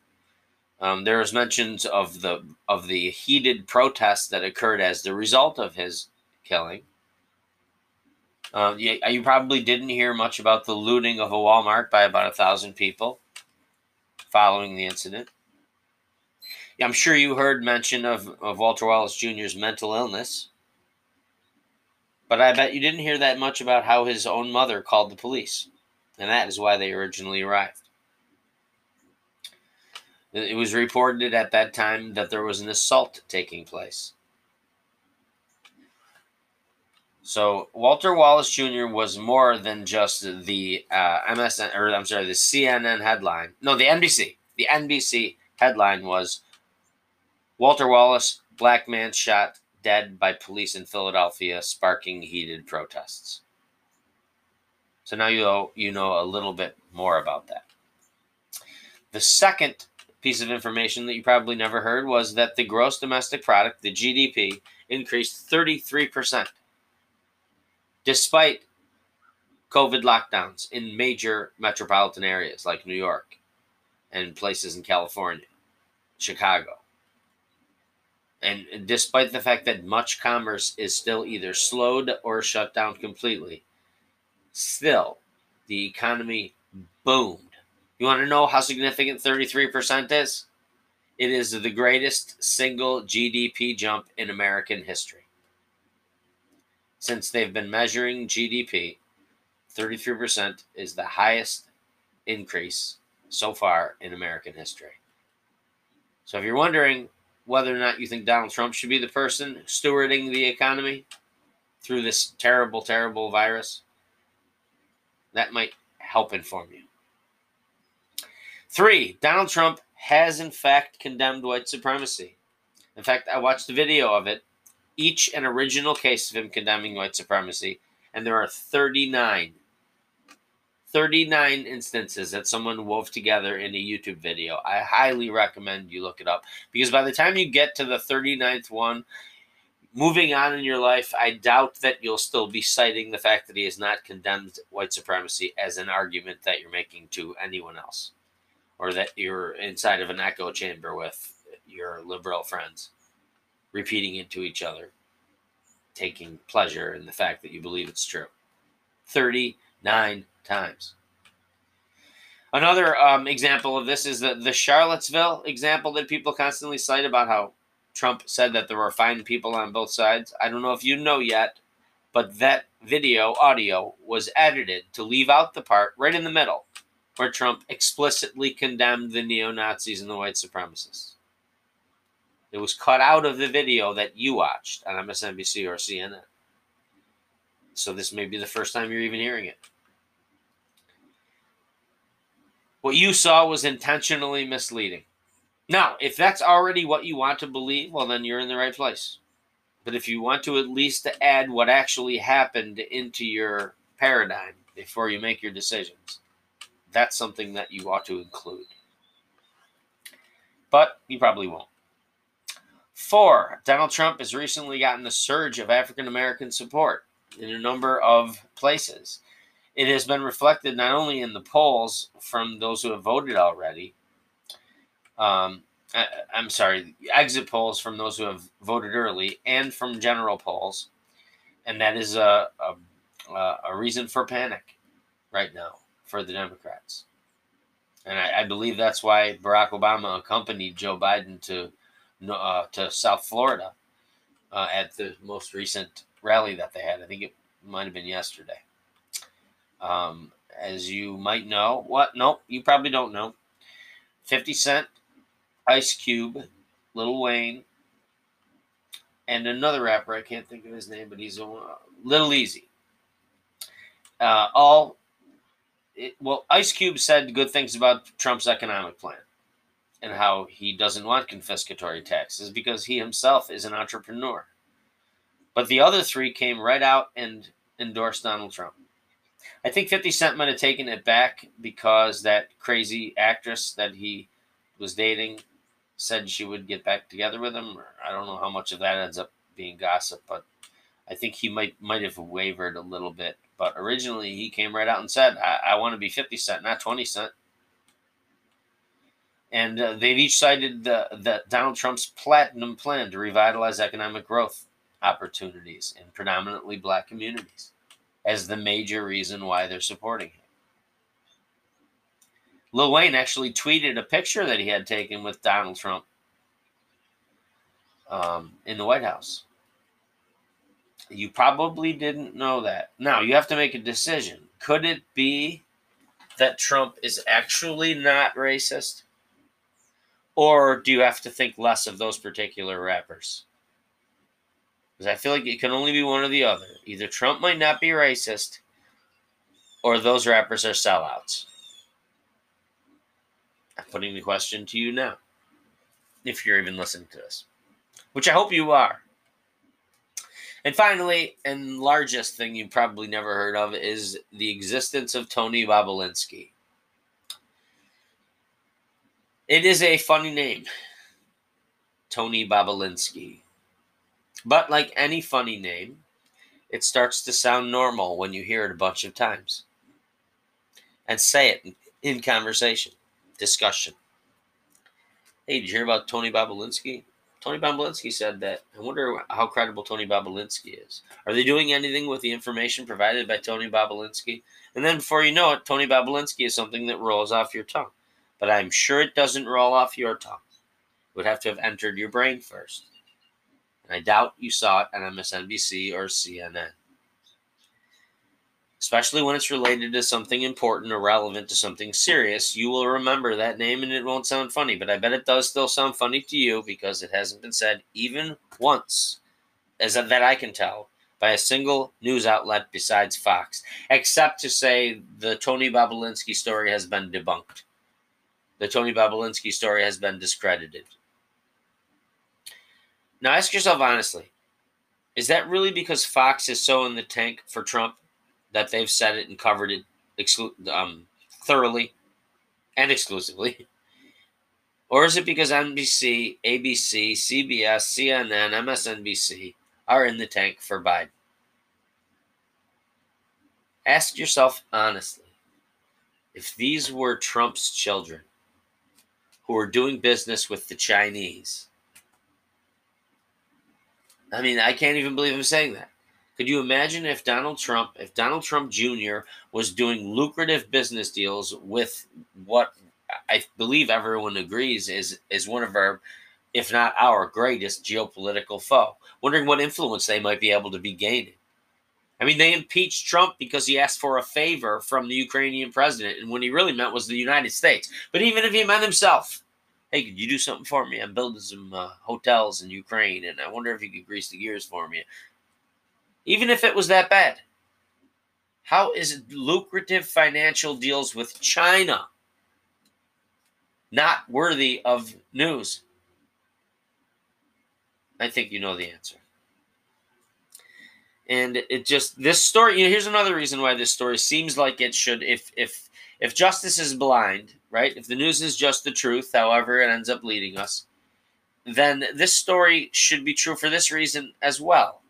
Um, there was mentions of the of the heated protests that occurred as the result of his killing. Uh, you, you probably didn't hear much about the looting of a Walmart by about a thousand people following the incident. I'm sure you heard mention of, of Walter Wallace Jr.'s mental illness, but I bet you didn't hear that much about how his own mother called the police, and that is why they originally arrived. It was reported at that time that there was an assault taking place. So Walter Wallace Jr. was more than just the uh, MSN or I'm sorry, the CNN headline. No, the NBC. The NBC headline was Walter Wallace, black man shot dead by police in Philadelphia, sparking heated protests. So now you know, you know a little bit more about that. The second piece of information that you probably never heard was that the gross domestic product, the GDP, increased 33% despite COVID lockdowns in major metropolitan areas like New York and places in California, Chicago. And despite the fact that much commerce is still either slowed or shut down completely, still the economy boomed. You want to know how significant 33% is? It is the greatest single GDP jump in American history since they've been measuring GDP, 33% is the highest increase so far in American history. So if you're wondering whether or not you think Donald Trump should be the person stewarding the economy through this terrible, terrible virus, that might help inform you. Three, Donald Trump has in fact condemned white supremacy. In fact, I watched a video of it each an original case of him condemning white supremacy, and there are 39, 39 instances that someone wove together in a YouTube video. I highly recommend you look it up because by the time you get to the 39th one, moving on in your life, I doubt that you'll still be citing the fact that he has not condemned white supremacy as an argument that you're making to anyone else or that you're inside of an echo chamber with your liberal friends, repeating it to each other, taking pleasure in the fact that you believe it's true. 39 times. Another um, example of this is the, the Charlottesville example that people constantly cite about how Trump said that there were fine people on both sides. I don't know if you know yet, but that video audio was edited to leave out the part right in the middle where Trump explicitly condemned the neo Nazis and the white supremacists. It was cut out of the video that you watched on MSNBC or CNN. So this may be the first time you're even hearing it. What you saw was intentionally misleading. Now, if that's already what you want to believe, well, then you're in the right place. But if you want to at least add what actually happened into your paradigm before you make your decisions, that's something that you ought to include. But you probably won't. Four, Donald Trump has recently gotten a surge of African American support in a number of places. It has been reflected not only in the polls from those who have voted already, um, I, am sorry, exit polls from those who have voted early, and from general polls, and that is a, a, a reason for panic right now for the Democrats. And I, I believe that's why Barack Obama accompanied Joe Biden to uh, to South Florida uh, at the most recent rally that they had. I think it might have been yesterday. Um, as you might know, what? Nope, you probably don't know. 50 Cent, Ice Cube, Lil Wayne, and another rapper. I can't think of his name, but he's a uh, Little Easy. Uh, all it, well, Ice Cube said good things about Trump's economic plan and how he doesn't want confiscatory taxes because he himself is an entrepreneur. But the other three came right out and endorsed Donald Trump. I think 50 Cent might have taken it back because that crazy actress that he was dating said she would get back together with him. I don't know how much of that ends up being gossip, but I think he might might have wavered a little bit but originally, he came right out and said, I, I want to be 50 cent, not 20 cent. And uh, they've each cited the, the Donald Trump's platinum plan to revitalize economic growth opportunities in predominantly black communities as the major reason why they're supporting him. Lil Wayne actually tweeted a picture that he had taken with Donald Trump um, in the White House. You probably didn't know that. Now, you have to make a decision. Could it be that Trump is actually not racist? Or do you have to think less of those particular rappers? Because I feel like it can only be one or the other. Either Trump might not be racist, or those rappers are sellouts. I'm putting the question to you now, if you're even listening to this, which I hope you are. And finally, and largest thing you probably never heard of is the existence of Tony Bobulinski. It is a funny name, Tony Bobulinski. But like any funny name, it starts to sound normal when you hear it a bunch of times and say it in conversation, discussion. Hey, did you hear about Tony Bobulinski? Tony Bobulinski said that. I wonder how credible Tony Bobulinski is. Are they doing anything with the information provided by Tony Bobulinski? And then before you know it, Tony Bobulinski is something that rolls off your tongue. But I'm sure it doesn't roll off your tongue. It would have to have entered your brain first. I doubt you saw it on MSNBC or CNN especially when it's related to something important or relevant to something serious, you will remember that name and it won't sound funny. But I bet it does still sound funny to you because it hasn't been said even once, as that I can tell, by a single news outlet besides Fox, except to say the Tony Bobulinski story has been debunked. The Tony Bobulinski story has been discredited. Now ask yourself honestly is that really because Fox is so in the tank for Trump that they've said it and covered it exclu- um, thoroughly and exclusively? Or is it because NBC, ABC, CBS, CNN, MSNBC are in the tank for Biden? Ask yourself honestly if these were Trump's children who were doing business with the Chinese. I mean, I can't even believe I'm saying that. Could you imagine if Donald Trump, if Donald Trump Jr. was doing lucrative business deals with what I believe everyone agrees is is one of our, if not our greatest geopolitical foe? Wondering what influence they might be able to be gaining. I mean, they impeached Trump because he asked for a favor from the Ukrainian president, and what he really meant was the United States. But even if he meant himself, hey, could you do something for me? I'm building some uh, hotels in Ukraine, and I wonder if you could grease the gears for me. Even if it was that bad, how is it lucrative financial deals with China not worthy of news? I think you know the answer and it just this story you know, here's another reason why this story seems like it should if if if justice is blind right? If the news is just the truth however it ends up leading us then this story should be true for this reason as well.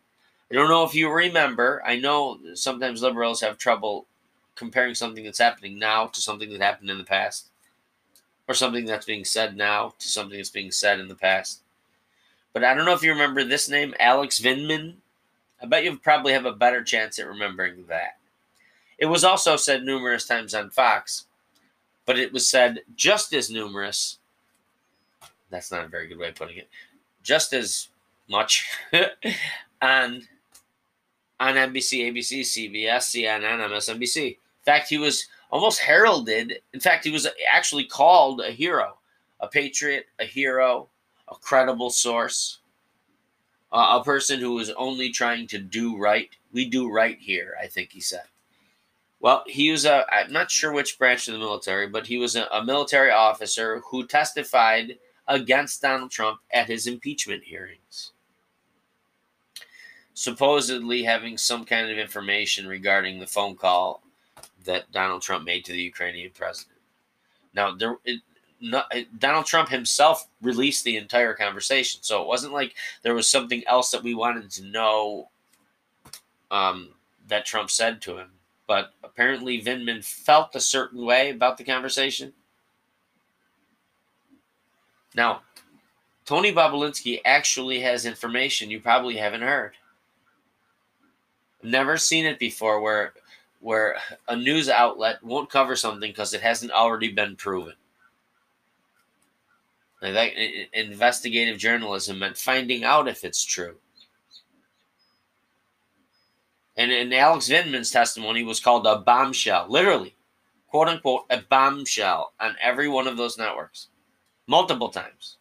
I don't know if you remember. I know sometimes liberals have trouble comparing something that's happening now to something that happened in the past or something that's being said now to something that's being said in the past. But i don't know if you remember this name alex vindman. I bet you probably have a better chance at remembering that. It was also said numerous times on Fox, but it was said just as numerous. That's not a very good way of putting it. Just as much and on NBC, ABC, CBS, CNN, MSNBC. In fact, he was almost heralded. In fact, he was actually called a hero, a patriot, a hero, a credible source uh, a person who is only trying to do right. We do right here, I think he said. Well, he was a, I'm not sure which branch of the military, but he was a, a military officer who testified against Donald Trump at his impeachment hearings. Supposedly having some kind of information regarding the phone call that Donald Trump made to the Ukrainian president. Now, there, it, not, Donald Trump himself released the entire conversation. So it wasn't like there was something else that we wanted to know um, that Trump said to him. But apparently, Vindman felt a certain way about the conversation. Now, Tony Bobulinski actually has information you probably haven't heard. Never seen it before where where a news outlet won't cover something because it hasn't already been proven. Like that, investigative journalism meant finding out if it's true. And in Alex Vindman's testimony was called a bombshell, literally, quote unquote, a bombshell on every one of those networks, multiple times.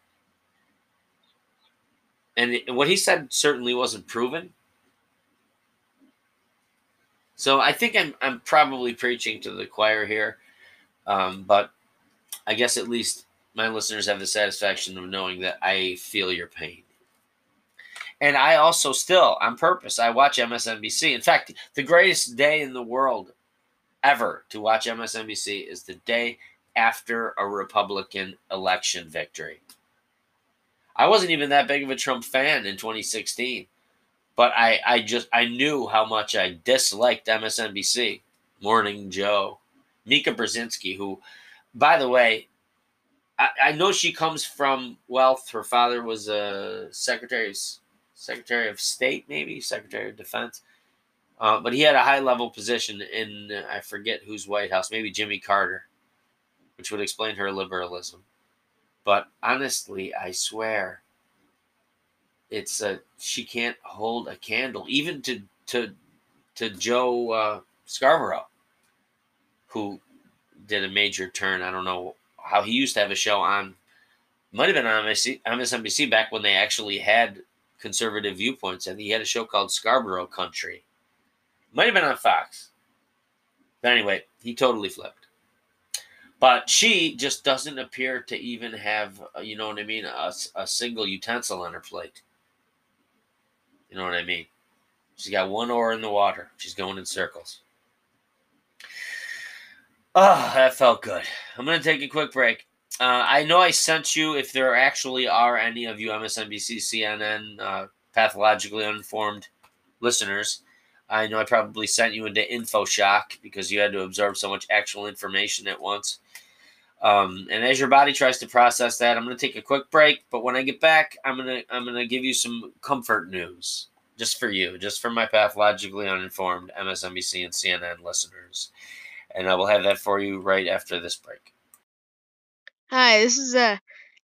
And what he said certainly wasn't proven. So I think I'm I'm probably preaching to the choir here, um, but I guess at least my listeners have the satisfaction of knowing that I feel your pain. And I also still, on purpose, I watch MSNBC. In fact, the greatest day in the world ever to watch MSNBC is the day after a Republican election victory. I wasn't even that big of a Trump fan in 2016, but I, I just I knew how much I disliked MSNBC. Morning Joe, Mika Brzezinski, who, by the way, I, I know she comes from wealth. Her father was a secretary secretary of state, maybe secretary of defense. Uh, but he had a high level position in uh, I forget whose White House, maybe Jimmy Carter, which would explain her liberalism. But honestly, I swear, it's a she can't hold a candle even to to to Joe uh, Scarborough, who did a major turn. I don't know how he used to have a show on, might have been on MSNBC back when they actually had conservative viewpoints. And he had a show called Scarborough Country. Might have been on Fox. But anyway, he totally flipped. But she just doesn't appear to even have, uh, you know what I mean, a, a single utensil on her plate. You know what I mean? She's got one oar in the water. She's going in circles. Oh, that felt good. I'm going to take a quick break. Uh, I know I sent you, if there actually are any of you MSNBC, CNN, uh, pathologically uninformed listeners, I know I probably sent you into info shock because you had to absorb so much actual information at once. Um, and as your body tries to process that, I'm going to take a quick break. But when I get back, I'm going to I'm going to give you some comfort news just for you, just for my pathologically uninformed MSNBC and CNN listeners. And I will have that for you right after this break. Hi, this is a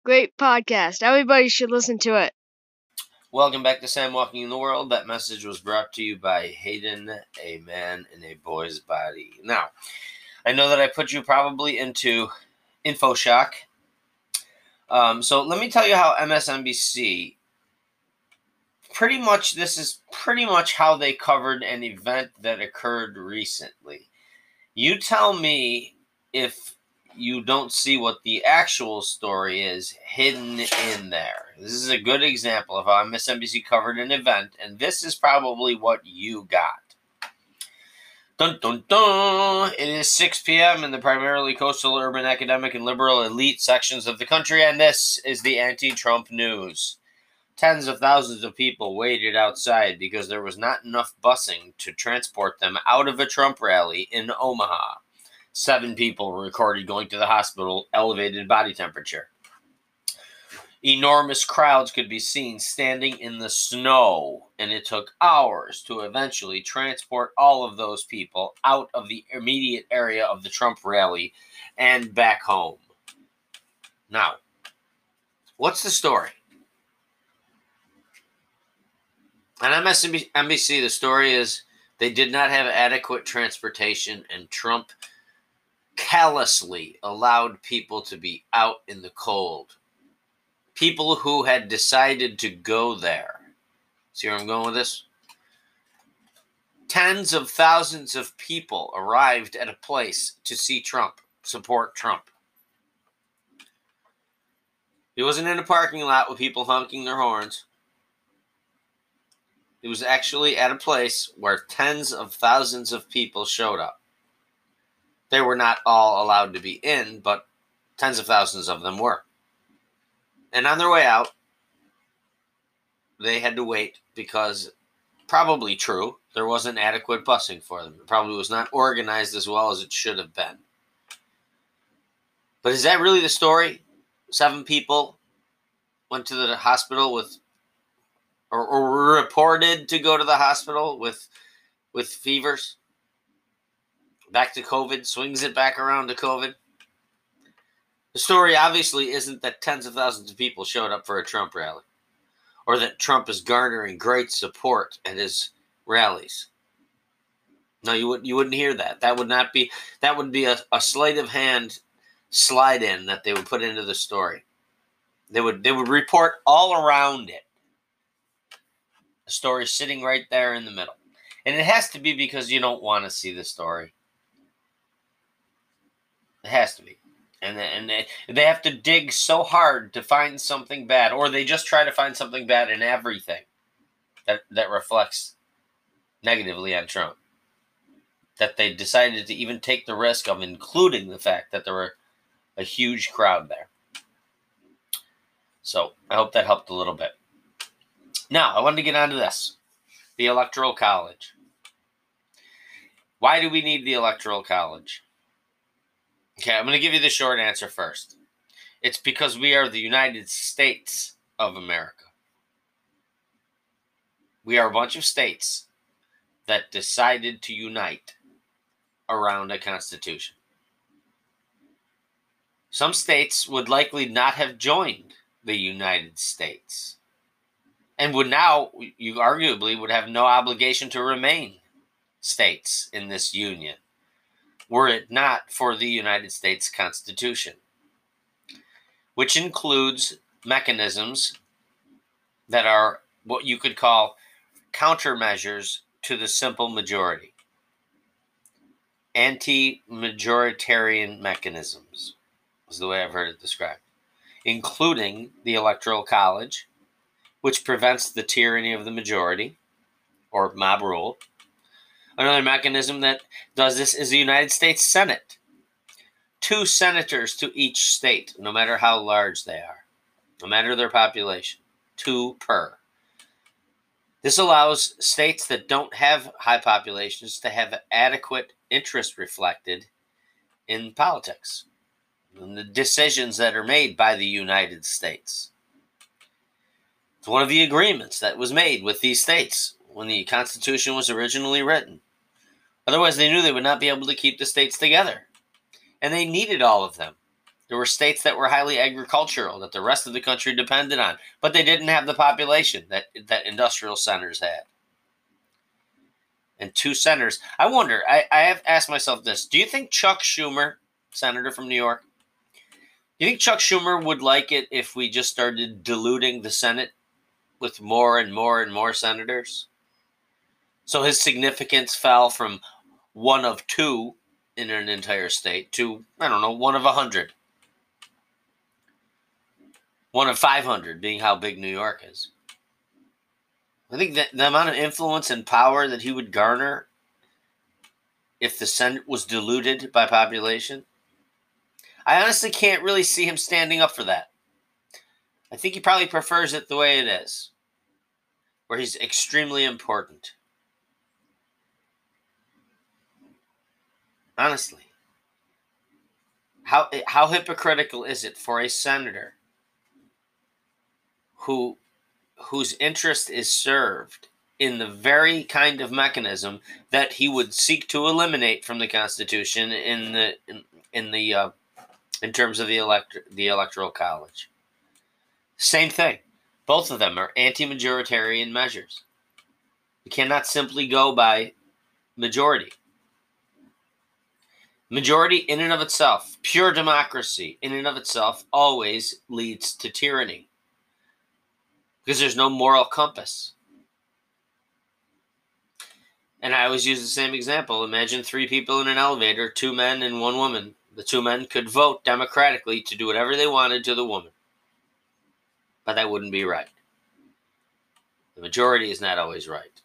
great podcast. Everybody should listen to it. Welcome back to Sam Walking in the World. That message was brought to you by Hayden, a man in a boy's body. Now, I know that I put you probably into info shock. Um, so let me tell you how MSNBC pretty much this is pretty much how they covered an event that occurred recently. You tell me if you don't see what the actual story is hidden in there. This is a good example of how MSNBC covered an event, and this is probably what you got. Dun dun dun! It is 6 p.m. in the primarily coastal, urban, academic, and liberal elite sections of the country, and this is the anti Trump news. Tens of thousands of people waited outside because there was not enough busing to transport them out of a Trump rally in Omaha. Seven people were recorded going to the hospital, elevated body temperature. Enormous crowds could be seen standing in the snow, and it took hours to eventually transport all of those people out of the immediate area of the Trump rally and back home. Now, what's the story? On MSNBC, the story is they did not have adequate transportation, and Trump callously allowed people to be out in the cold. People who had decided to go there. See where I'm going with this? Tens of thousands of people arrived at a place to see Trump, support Trump. He wasn't in a parking lot with people honking their horns. It was actually at a place where tens of thousands of people showed up. They were not all allowed to be in, but tens of thousands of them were. And on their way out, they had to wait because, probably true, there wasn't adequate busing for them. It probably was not organized as well as it should have been. But is that really the story? Seven people went to the hospital with, or, or were reported to go to the hospital with, with fevers back to COVID, swings it back around to COVID. The story obviously isn't that tens of thousands of people showed up for a Trump rally or that Trump is garnering great support at his rallies. No, you wouldn't you wouldn't hear that. That would not be that would be a, a sleight of hand slide in that they would put into the story. They would they would report all around it. The story sitting right there in the middle. And it has to be because you don't want to see the story. It has to be. And, and they, they have to dig so hard to find something bad, or they just try to find something bad in everything that, that reflects negatively on Trump. That they decided to even take the risk of including the fact that there were a huge crowd there. So I hope that helped a little bit. Now, I wanted to get onto this the Electoral College. Why do we need the Electoral College? Okay, I'm going to give you the short answer first. It's because we are the United States of America. We are a bunch of states that decided to unite around a constitution. Some states would likely not have joined the United States and would now, you arguably, would have no obligation to remain states in this union were it not for the United States Constitution, which includes mechanisms that are what you could call countermeasures to the simple majority, anti majoritarian mechanisms, is the way I've heard it described, including the Electoral College, which prevents the tyranny of the majority or mob rule Another mechanism that does this is the United States Senate, two senators to each state, no matter how large they are, no matter their population, two per. This allows states that don't have high populations to have adequate interest reflected in politics and the decisions that are made by the United States. It's one of the agreements that was made with these states when the Constitution was originally written. Otherwise, they knew they would not be able to keep the states together. And they needed all of them. There were states that were highly agricultural that the rest of the country depended on, but they didn't have the population that, that industrial centers had. And two senators. I wonder, I, I have asked myself this do you think Chuck Schumer, senator from New York, do you think Chuck Schumer would like it if we just started diluting the Senate with more and more and more senators? So his significance fell from one of two in an entire state to, I don't know, one of a hundred. One of 500 being how big New York is. I think that the amount of influence and power that he would garner if the Senate was diluted by population, I honestly can't really see him standing up for that. I think he probably prefers it the way it is, where he's extremely important. Honestly. How how hypocritical is it for a senator who whose interest is served in the very kind of mechanism that he would seek to eliminate from the Constitution in the in, in the uh, in terms of the elect the electoral college. Same thing. Both of them are anti-majoritarian measures. You cannot simply go by majority. Majority in and of itself, pure democracy in and of itself, always leads to tyranny because there's no moral compass. And I always use the same example. Imagine three people in an elevator, two men and one woman. The two men could vote democratically to do whatever they wanted to the woman. But that wouldn't be right. The majority is not always right.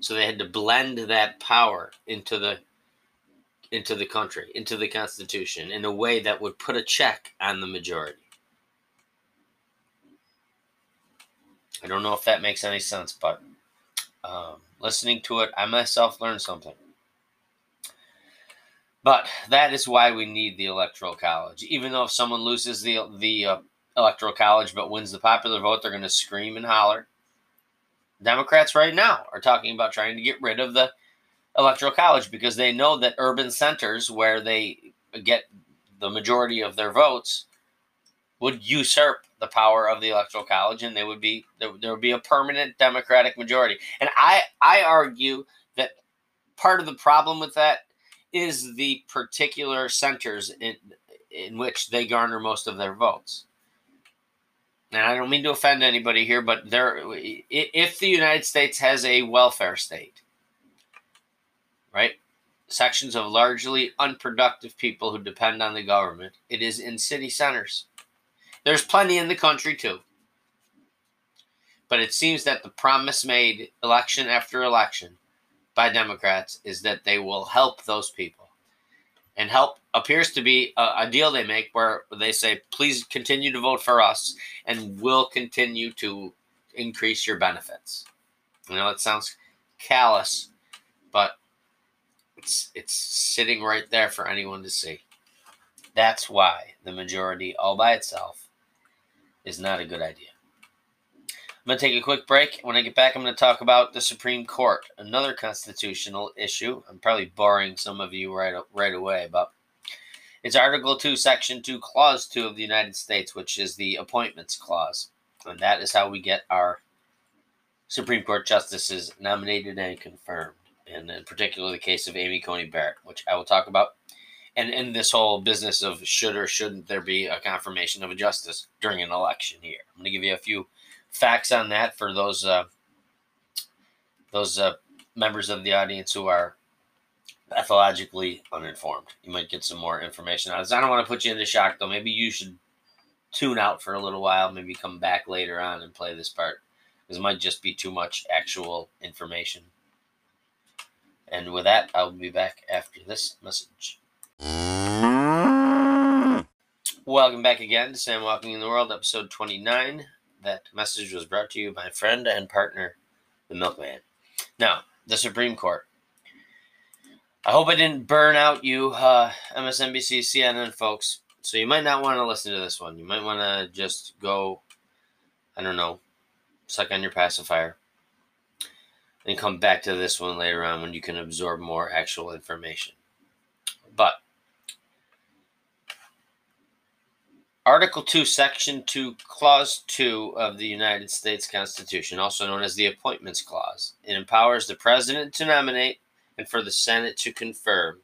So they had to blend that power into the into the country, into the Constitution, in a way that would put a check on the majority. I don't know if that makes any sense, but um, listening to it, I myself learned something. But that is why we need the electoral college. Even though if someone loses the the uh, electoral college but wins the popular vote, they're going to scream and holler. Democrats right now are talking about trying to get rid of the electoral college because they know that urban centers where they get the majority of their votes would usurp the power of the electoral college and they would be there, there would be a permanent democratic majority. And i i argue that part of the problem with that is the particular centers in in which they garner most of their votes. And i don't mean to offend anybody here but there if the united states has a welfare state right? Sections of largely unproductive people who depend on the government. It is in city centers. There's plenty in the country too. But it seems that the promise made election after election by Democrats is that they will help those people. And help appears to be a, a deal they make where they say, please continue to vote for us and we'll continue to increase your benefits. You know, it sounds callous, but it's it's sitting right there for anyone to see. That's why the majority all by itself is not a good idea. I'm going to take a quick break. When I get back, I'm going to talk about the Supreme Court, another constitutional issue. I'm probably boring some of you right right away, but it's Article 2, Section 2, Clause 2 of the United States, which is the Appointments Clause. And that is how we get our Supreme Court justices nominated and confirmed and in particular the case of Amy Coney Barrett, which I will talk about, and in this whole business of should or shouldn't there be a confirmation of a justice during an election year, I'm going to give you a few facts on that for those uh, those uh, members of the audience who are pathologically uninformed. You might get some more information on this. I don't want to put you into shock though. Maybe you should tune out for a little while, maybe come back later on and play this part. This might just be too much actual information. And with that, I'll be back after this message. Welcome back again to Sam Walking in the World, episode 29. That message was brought to you by friend and partner, the Milkman. Now, the Supreme Court. I hope I didn't burn out you, uh, MSNBC, CNN folks. So you might not want to listen to this one. You might want to just go, I don't know, suck on your pacifier and come back to this one later on when you can absorb more actual information. But Article 2, Section 2, Clause 2 of the United States Constitution, also known as the Appointments Clause, it empowers the President to nominate and for the Senate to confirm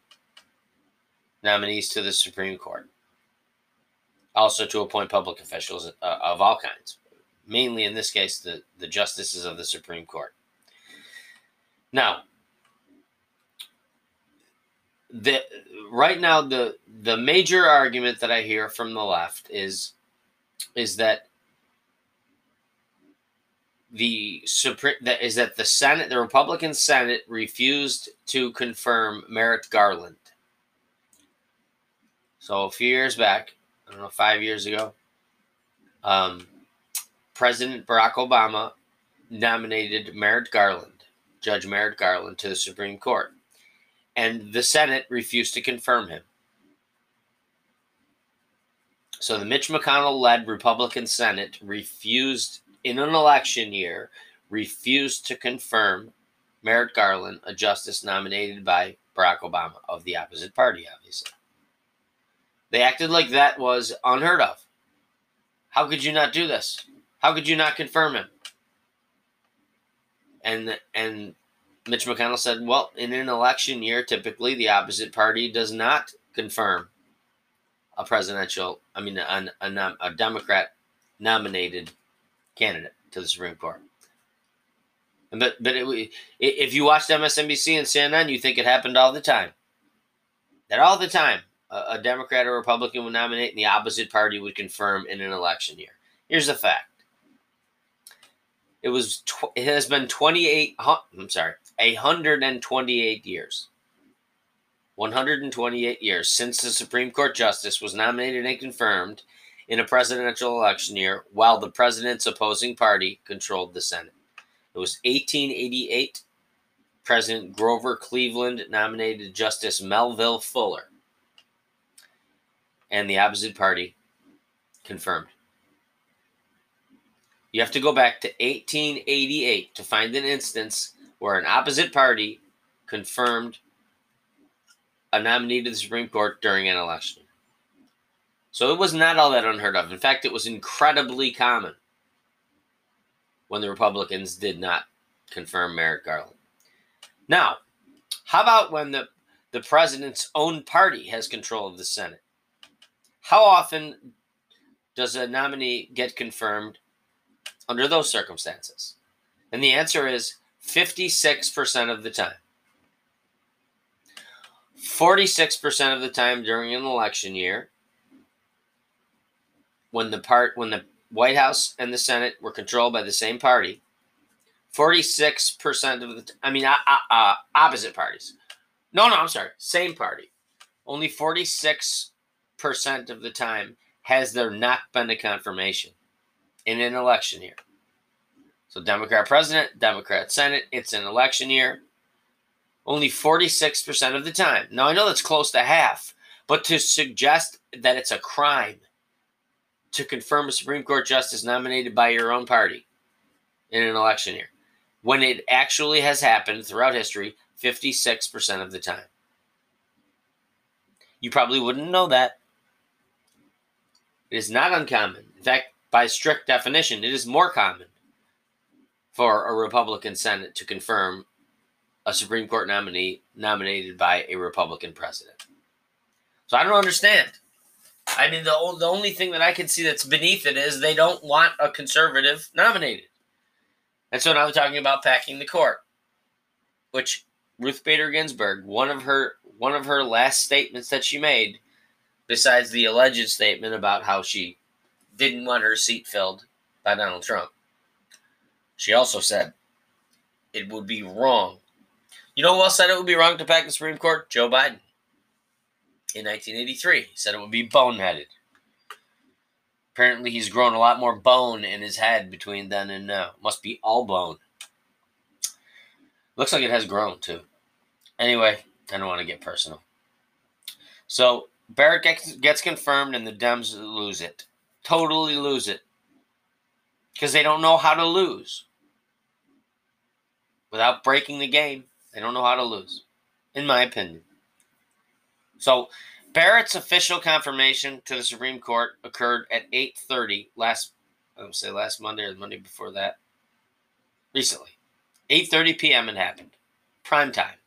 nominees to the Supreme Court. Also to appoint public officials uh, of all kinds, mainly in this case, the, the justices of the Supreme Court. Now, the right now the the major argument that I hear from the left is is that the supreme that is that the Senate, the Republican Senate, refused to confirm Merrick Garland. So a few years back, I don't know, five years ago, um, President Barack Obama nominated Merrick Garland, Judge Merrick Garland, to the Supreme Court and the Senate refused to confirm him. So the Mitch McConnell led Republican Senate refused, in an election year, refused to confirm Merrick Garland, a justice nominated by Barack Obama of the opposite party, obviously. They acted like that was unheard of. How could you not do this? How could you not confirm him? And and Mitch McConnell said, well, in an election year, typically the opposite party does not confirm a presidential, I mean, a, a, a Democrat nominated candidate to the Supreme Court. But but it, if you watched MSNBC and CNN, you think it happened all the time. That all the time, a, a Democrat or Republican would nominate, and the opposite party would confirm in an election year. Here's the fact: it was tw- it has been 28. I'm sorry, 128 years. 128 years since the Supreme Court justice was nominated and confirmed in a presidential election year while the president's opposing party controlled the Senate. It was 1888. President Grover Cleveland nominated Justice Melville Fuller, and the opposite party confirmed. You have to go back to 1888 to find an instance where an opposite party confirmed a nominee to the Supreme Court during an election. So it was not all that unheard of. In fact, it was incredibly common when the Republicans did not confirm Merrick Garland. Now, how about when the, the president's own party has control of the Senate? How often does a nominee get confirmed under those circumstances? And the answer is 56% of the time. 46% of the time during an election year, when the part when the White House and the Senate were controlled by the same party, 46% of the I mean uh, uh, uh, opposite parties. No, no, I'm sorry, same party. Only 46% of the time has there not been a confirmation in an election year. So, Democrat president, Democrat Senate, it's an election year. Only 46% of the time. Now, I know that's close to half, but to suggest that it's a crime to confirm a Supreme Court justice nominated by your own party in an election year, when it actually has happened throughout history 56% of the time. You probably wouldn't know that. It is not uncommon. In fact, by strict definition, it is more common for a Republican Senate to confirm a Supreme Court nominee nominated by a Republican president. So I don't understand. I mean, the, the only thing that I can see that's beneath it is they don't want a conservative nominated. And so now they're talking about packing the court, which Ruth Bader Ginsburg, one of her one of her last statements that she made, besides the alleged statement about how she didn't want her seat filled by Donald Trump, she also said it would be wrong. You know who else said it would be wrong to pack the Supreme Court? Joe Biden. In 1983, he said it would be boneheaded. Apparently, he's grown a lot more bone in his head between then and now. Must be all bone. Looks like it has grown too. Anyway, I don't want to get personal. So Barrett gets, gets confirmed, and the Dems lose it. Totally lose it. Because they don't know how to lose. Without breaking the game, they don't know how to lose, in my opinion. So Barrett's official confirmation to the Supreme Court occurred at 8:30 last I don't say last Monday or the Monday before that. Recently. 8:30 p.m. it happened. Prime time.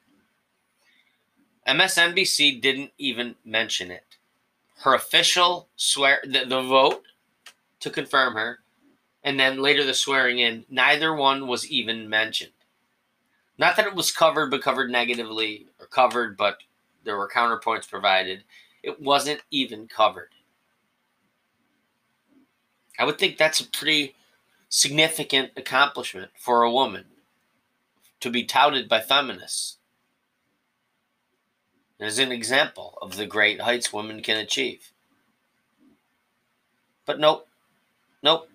MSNBC didn't even mention it. Her official swear the, the vote to confirm her and then later the swearing in, neither one was even mentioned. Not that it was covered, but covered negatively, or covered, but there were counterpoints provided. It wasn't even covered. I would think that's a pretty significant accomplishment for a woman to be touted by feminists as an example of the great heights women can achieve. But nope, nope.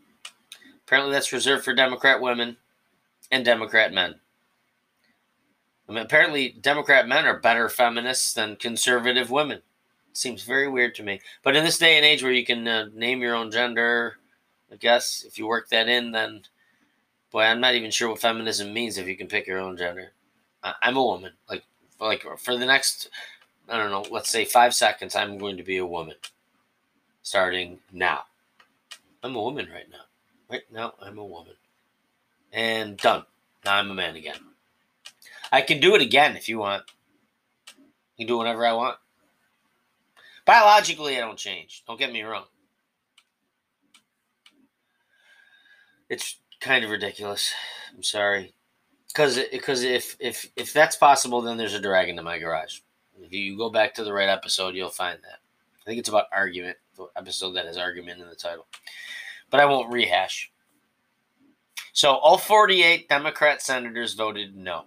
Apparently, that's reserved for Democrat women and Democrat men. I mean, apparently, Democrat men are better feminists than conservative women. It seems very weird to me. But in this day and age where you can uh, name your own gender, I guess if you work that in, then boy, I'm not even sure what feminism means if you can pick your own gender. I, I'm a woman. Like, like for the next, I don't know, let's say five seconds, I'm going to be a woman. Starting now, I'm a woman right now. Right now, I'm a woman. And done. Now I'm a man again. I can do it again if you want. You can do whatever I want. Biologically, I don't change. Don't get me wrong. It's kind of ridiculous. I'm sorry. Because because if if if that's possible, then there's a dragon in my garage. If you go back to the right episode, you'll find that. I think it's about argument. The episode that has argument in the title but I won't rehash. So all 48 Democrat senators voted no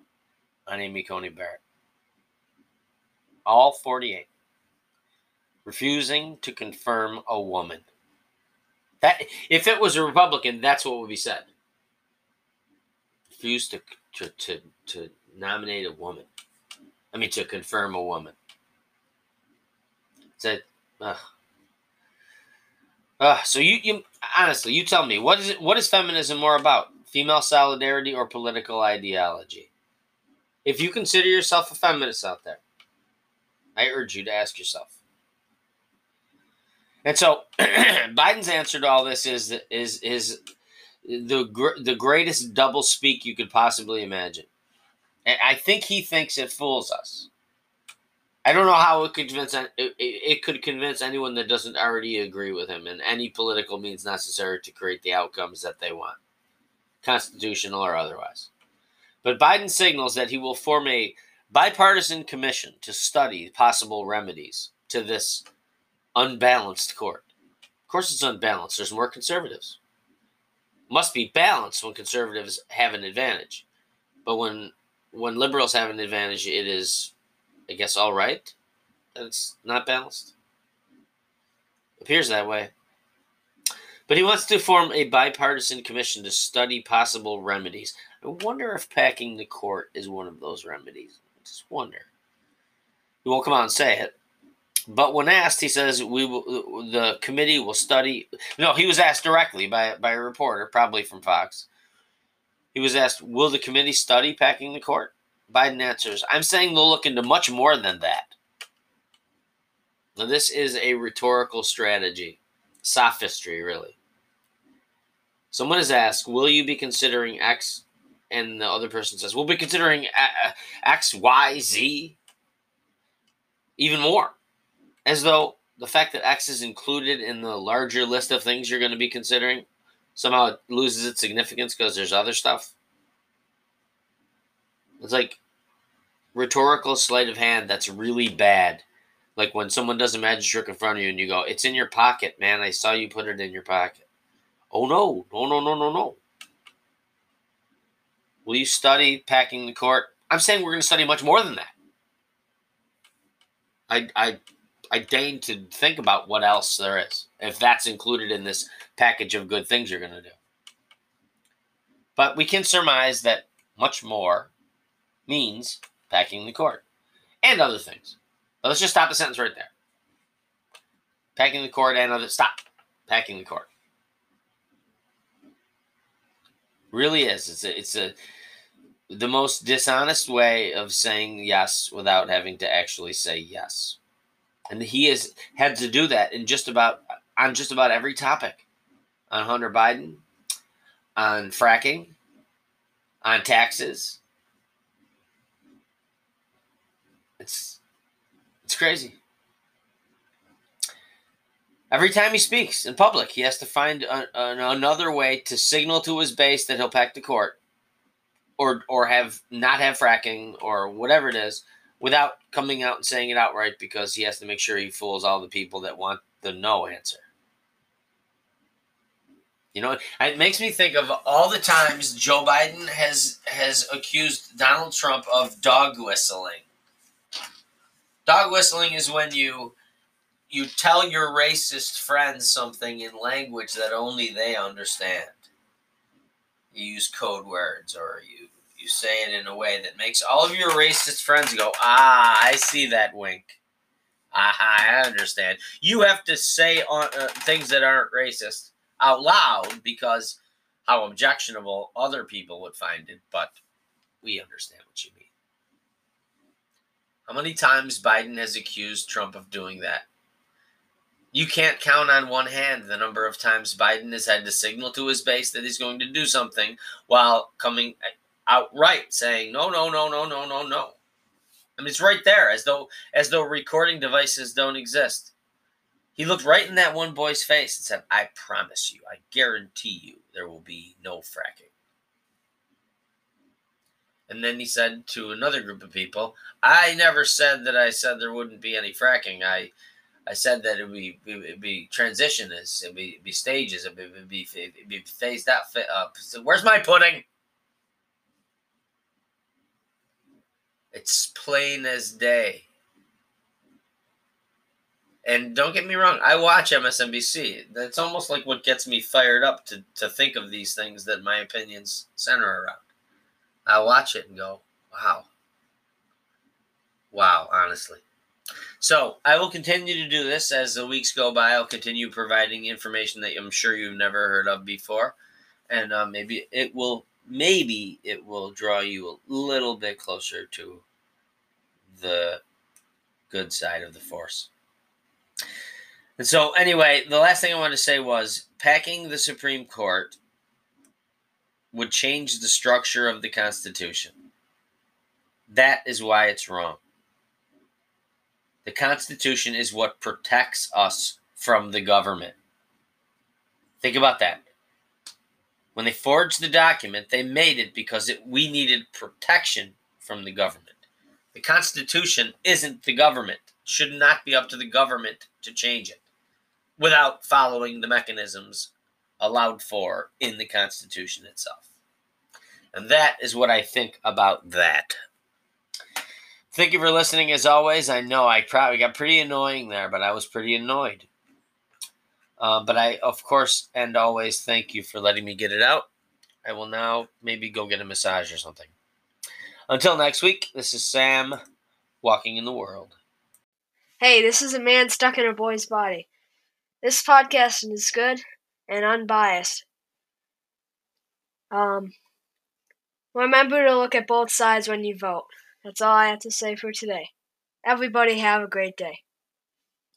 on Amy Coney Barrett. All 48 refusing to confirm a woman. That if it was a Republican, that's what would be said. Refused to to to, to nominate a woman. I mean to confirm a woman. Said, so you, you honestly, you tell me what is it? What is feminism more about? Female solidarity or political ideology? If you consider yourself a feminist out there, I urge you to ask yourself. And so, Biden's answer to all this is is is the the greatest double speak you could possibly imagine. And I think he thinks it fools us. I don't know how it could convince it, it could convince anyone that doesn't already agree with him in any political means necessary to create the outcomes that they want, constitutional or otherwise. But Biden signals that he will form a bipartisan commission to study possible remedies to this unbalanced court. Of course, it's unbalanced. There's more conservatives. Must be balanced when conservatives have an advantage, but when when liberals have an advantage, it is I guess, all right that it's not balanced. Appears that way. But he wants to form a bipartisan commission to study possible remedies. I wonder if packing the court is one of those remedies. I just wonder. He won't come out and say it. But when asked, he says we will, the committee will study. No, he was asked directly by by a reporter, probably from Fox. He was asked, "Will the committee study packing the court?" Biden answers, I'm saying they'll look into much more than that. Now, this is a rhetorical strategy, sophistry, really. Someone is asked, Will you be considering X? And the other person says, We'll be considering X, Y, Z, even more. As though the fact that X is included in the larger list of things you're going to be considering somehow loses its significance because there's other stuff. It's like rhetorical sleight of hand that's really bad. Like when someone does a magic trick in front of you and you go, It's in your pocket, man. I saw you put it in your pocket. Oh no, no, no, no, no, no. Will you study packing the court? I'm saying we're going to study much more than that. I, I, I deign to think about what else there is, if that's included in this package of good things you're going to do. But we can surmise that much more means packing the court and other things. But let's just stop the sentence right there. Packing the court and other stop. Packing the court. Really is. It's a, it's a the most dishonest way of saying yes without having to actually say yes. And he has had to do that in just about on just about every topic. On Hunter Biden, on fracking, on taxes. It's it's crazy. Every time he speaks in public, he has to find a, a, another way to signal to his base that he'll pack the court, or or have not have fracking or whatever it is, without coming out and saying it outright because he has to make sure he fools all the people that want the no answer. You know, it makes me think of all the times Joe Biden has has accused Donald Trump of dog whistling. Dog whistling is when you you tell your racist friends something in language that only they understand. You use code words or you you say it in a way that makes all of your racist friends go, "Ah, I see that wink." Aha, I understand. You have to say on, uh, things that aren't racist out loud because how objectionable other people would find it, but we understand what you mean. How many times Biden has accused Trump of doing that? You can't count on one hand the number of times Biden has had to signal to his base that he's going to do something while coming outright saying no, no, no, no, no, no, no. I mean, it's right there, as though as though recording devices don't exist. He looked right in that one boy's face and said, "I promise you, I guarantee you, there will be no fracking." And then he said to another group of people, "I never said that I said there wouldn't be any fracking. I I said that it would be, it'd be transition, it'd be, it'd be stages, it'd be, it'd be, it'd be phased out. Uh, so where's my pudding? It's plain as day. And don't get me wrong, I watch MSNBC. That's almost like what gets me fired up to, to think of these things that my opinions center around. I watch it and go, wow. Wow, honestly. So I will continue to do this as the weeks go by. I'll continue providing information that I'm sure you've never heard of before, and uh, maybe it will maybe it will draw you a little bit closer to the good side of the force. And so, anyway, the last thing I wanted to say was packing the Supreme Court would change the structure of the Constitution. That is why it's wrong. The Constitution is what protects us from the government. Think about that. When they forged the document, they made it because it, we needed protection from the government. The Constitution isn't the government. It should not be up to the government to change it without following the mechanisms allowed for in the Constitution itself. That is what I think about that. Thank you for listening as always. I know I probably got pretty annoying there, but I was pretty annoyed. Uh, but I, of course, and always thank you for letting me get it out. I will now maybe go get a massage or something. Until next week, this is Sam walking in the world. Hey, this is a man stuck in a boy's body. This podcast is good and unbiased. Um, remember to look at both sides when you vote. That's all I have to say for today. Everybody have a great day.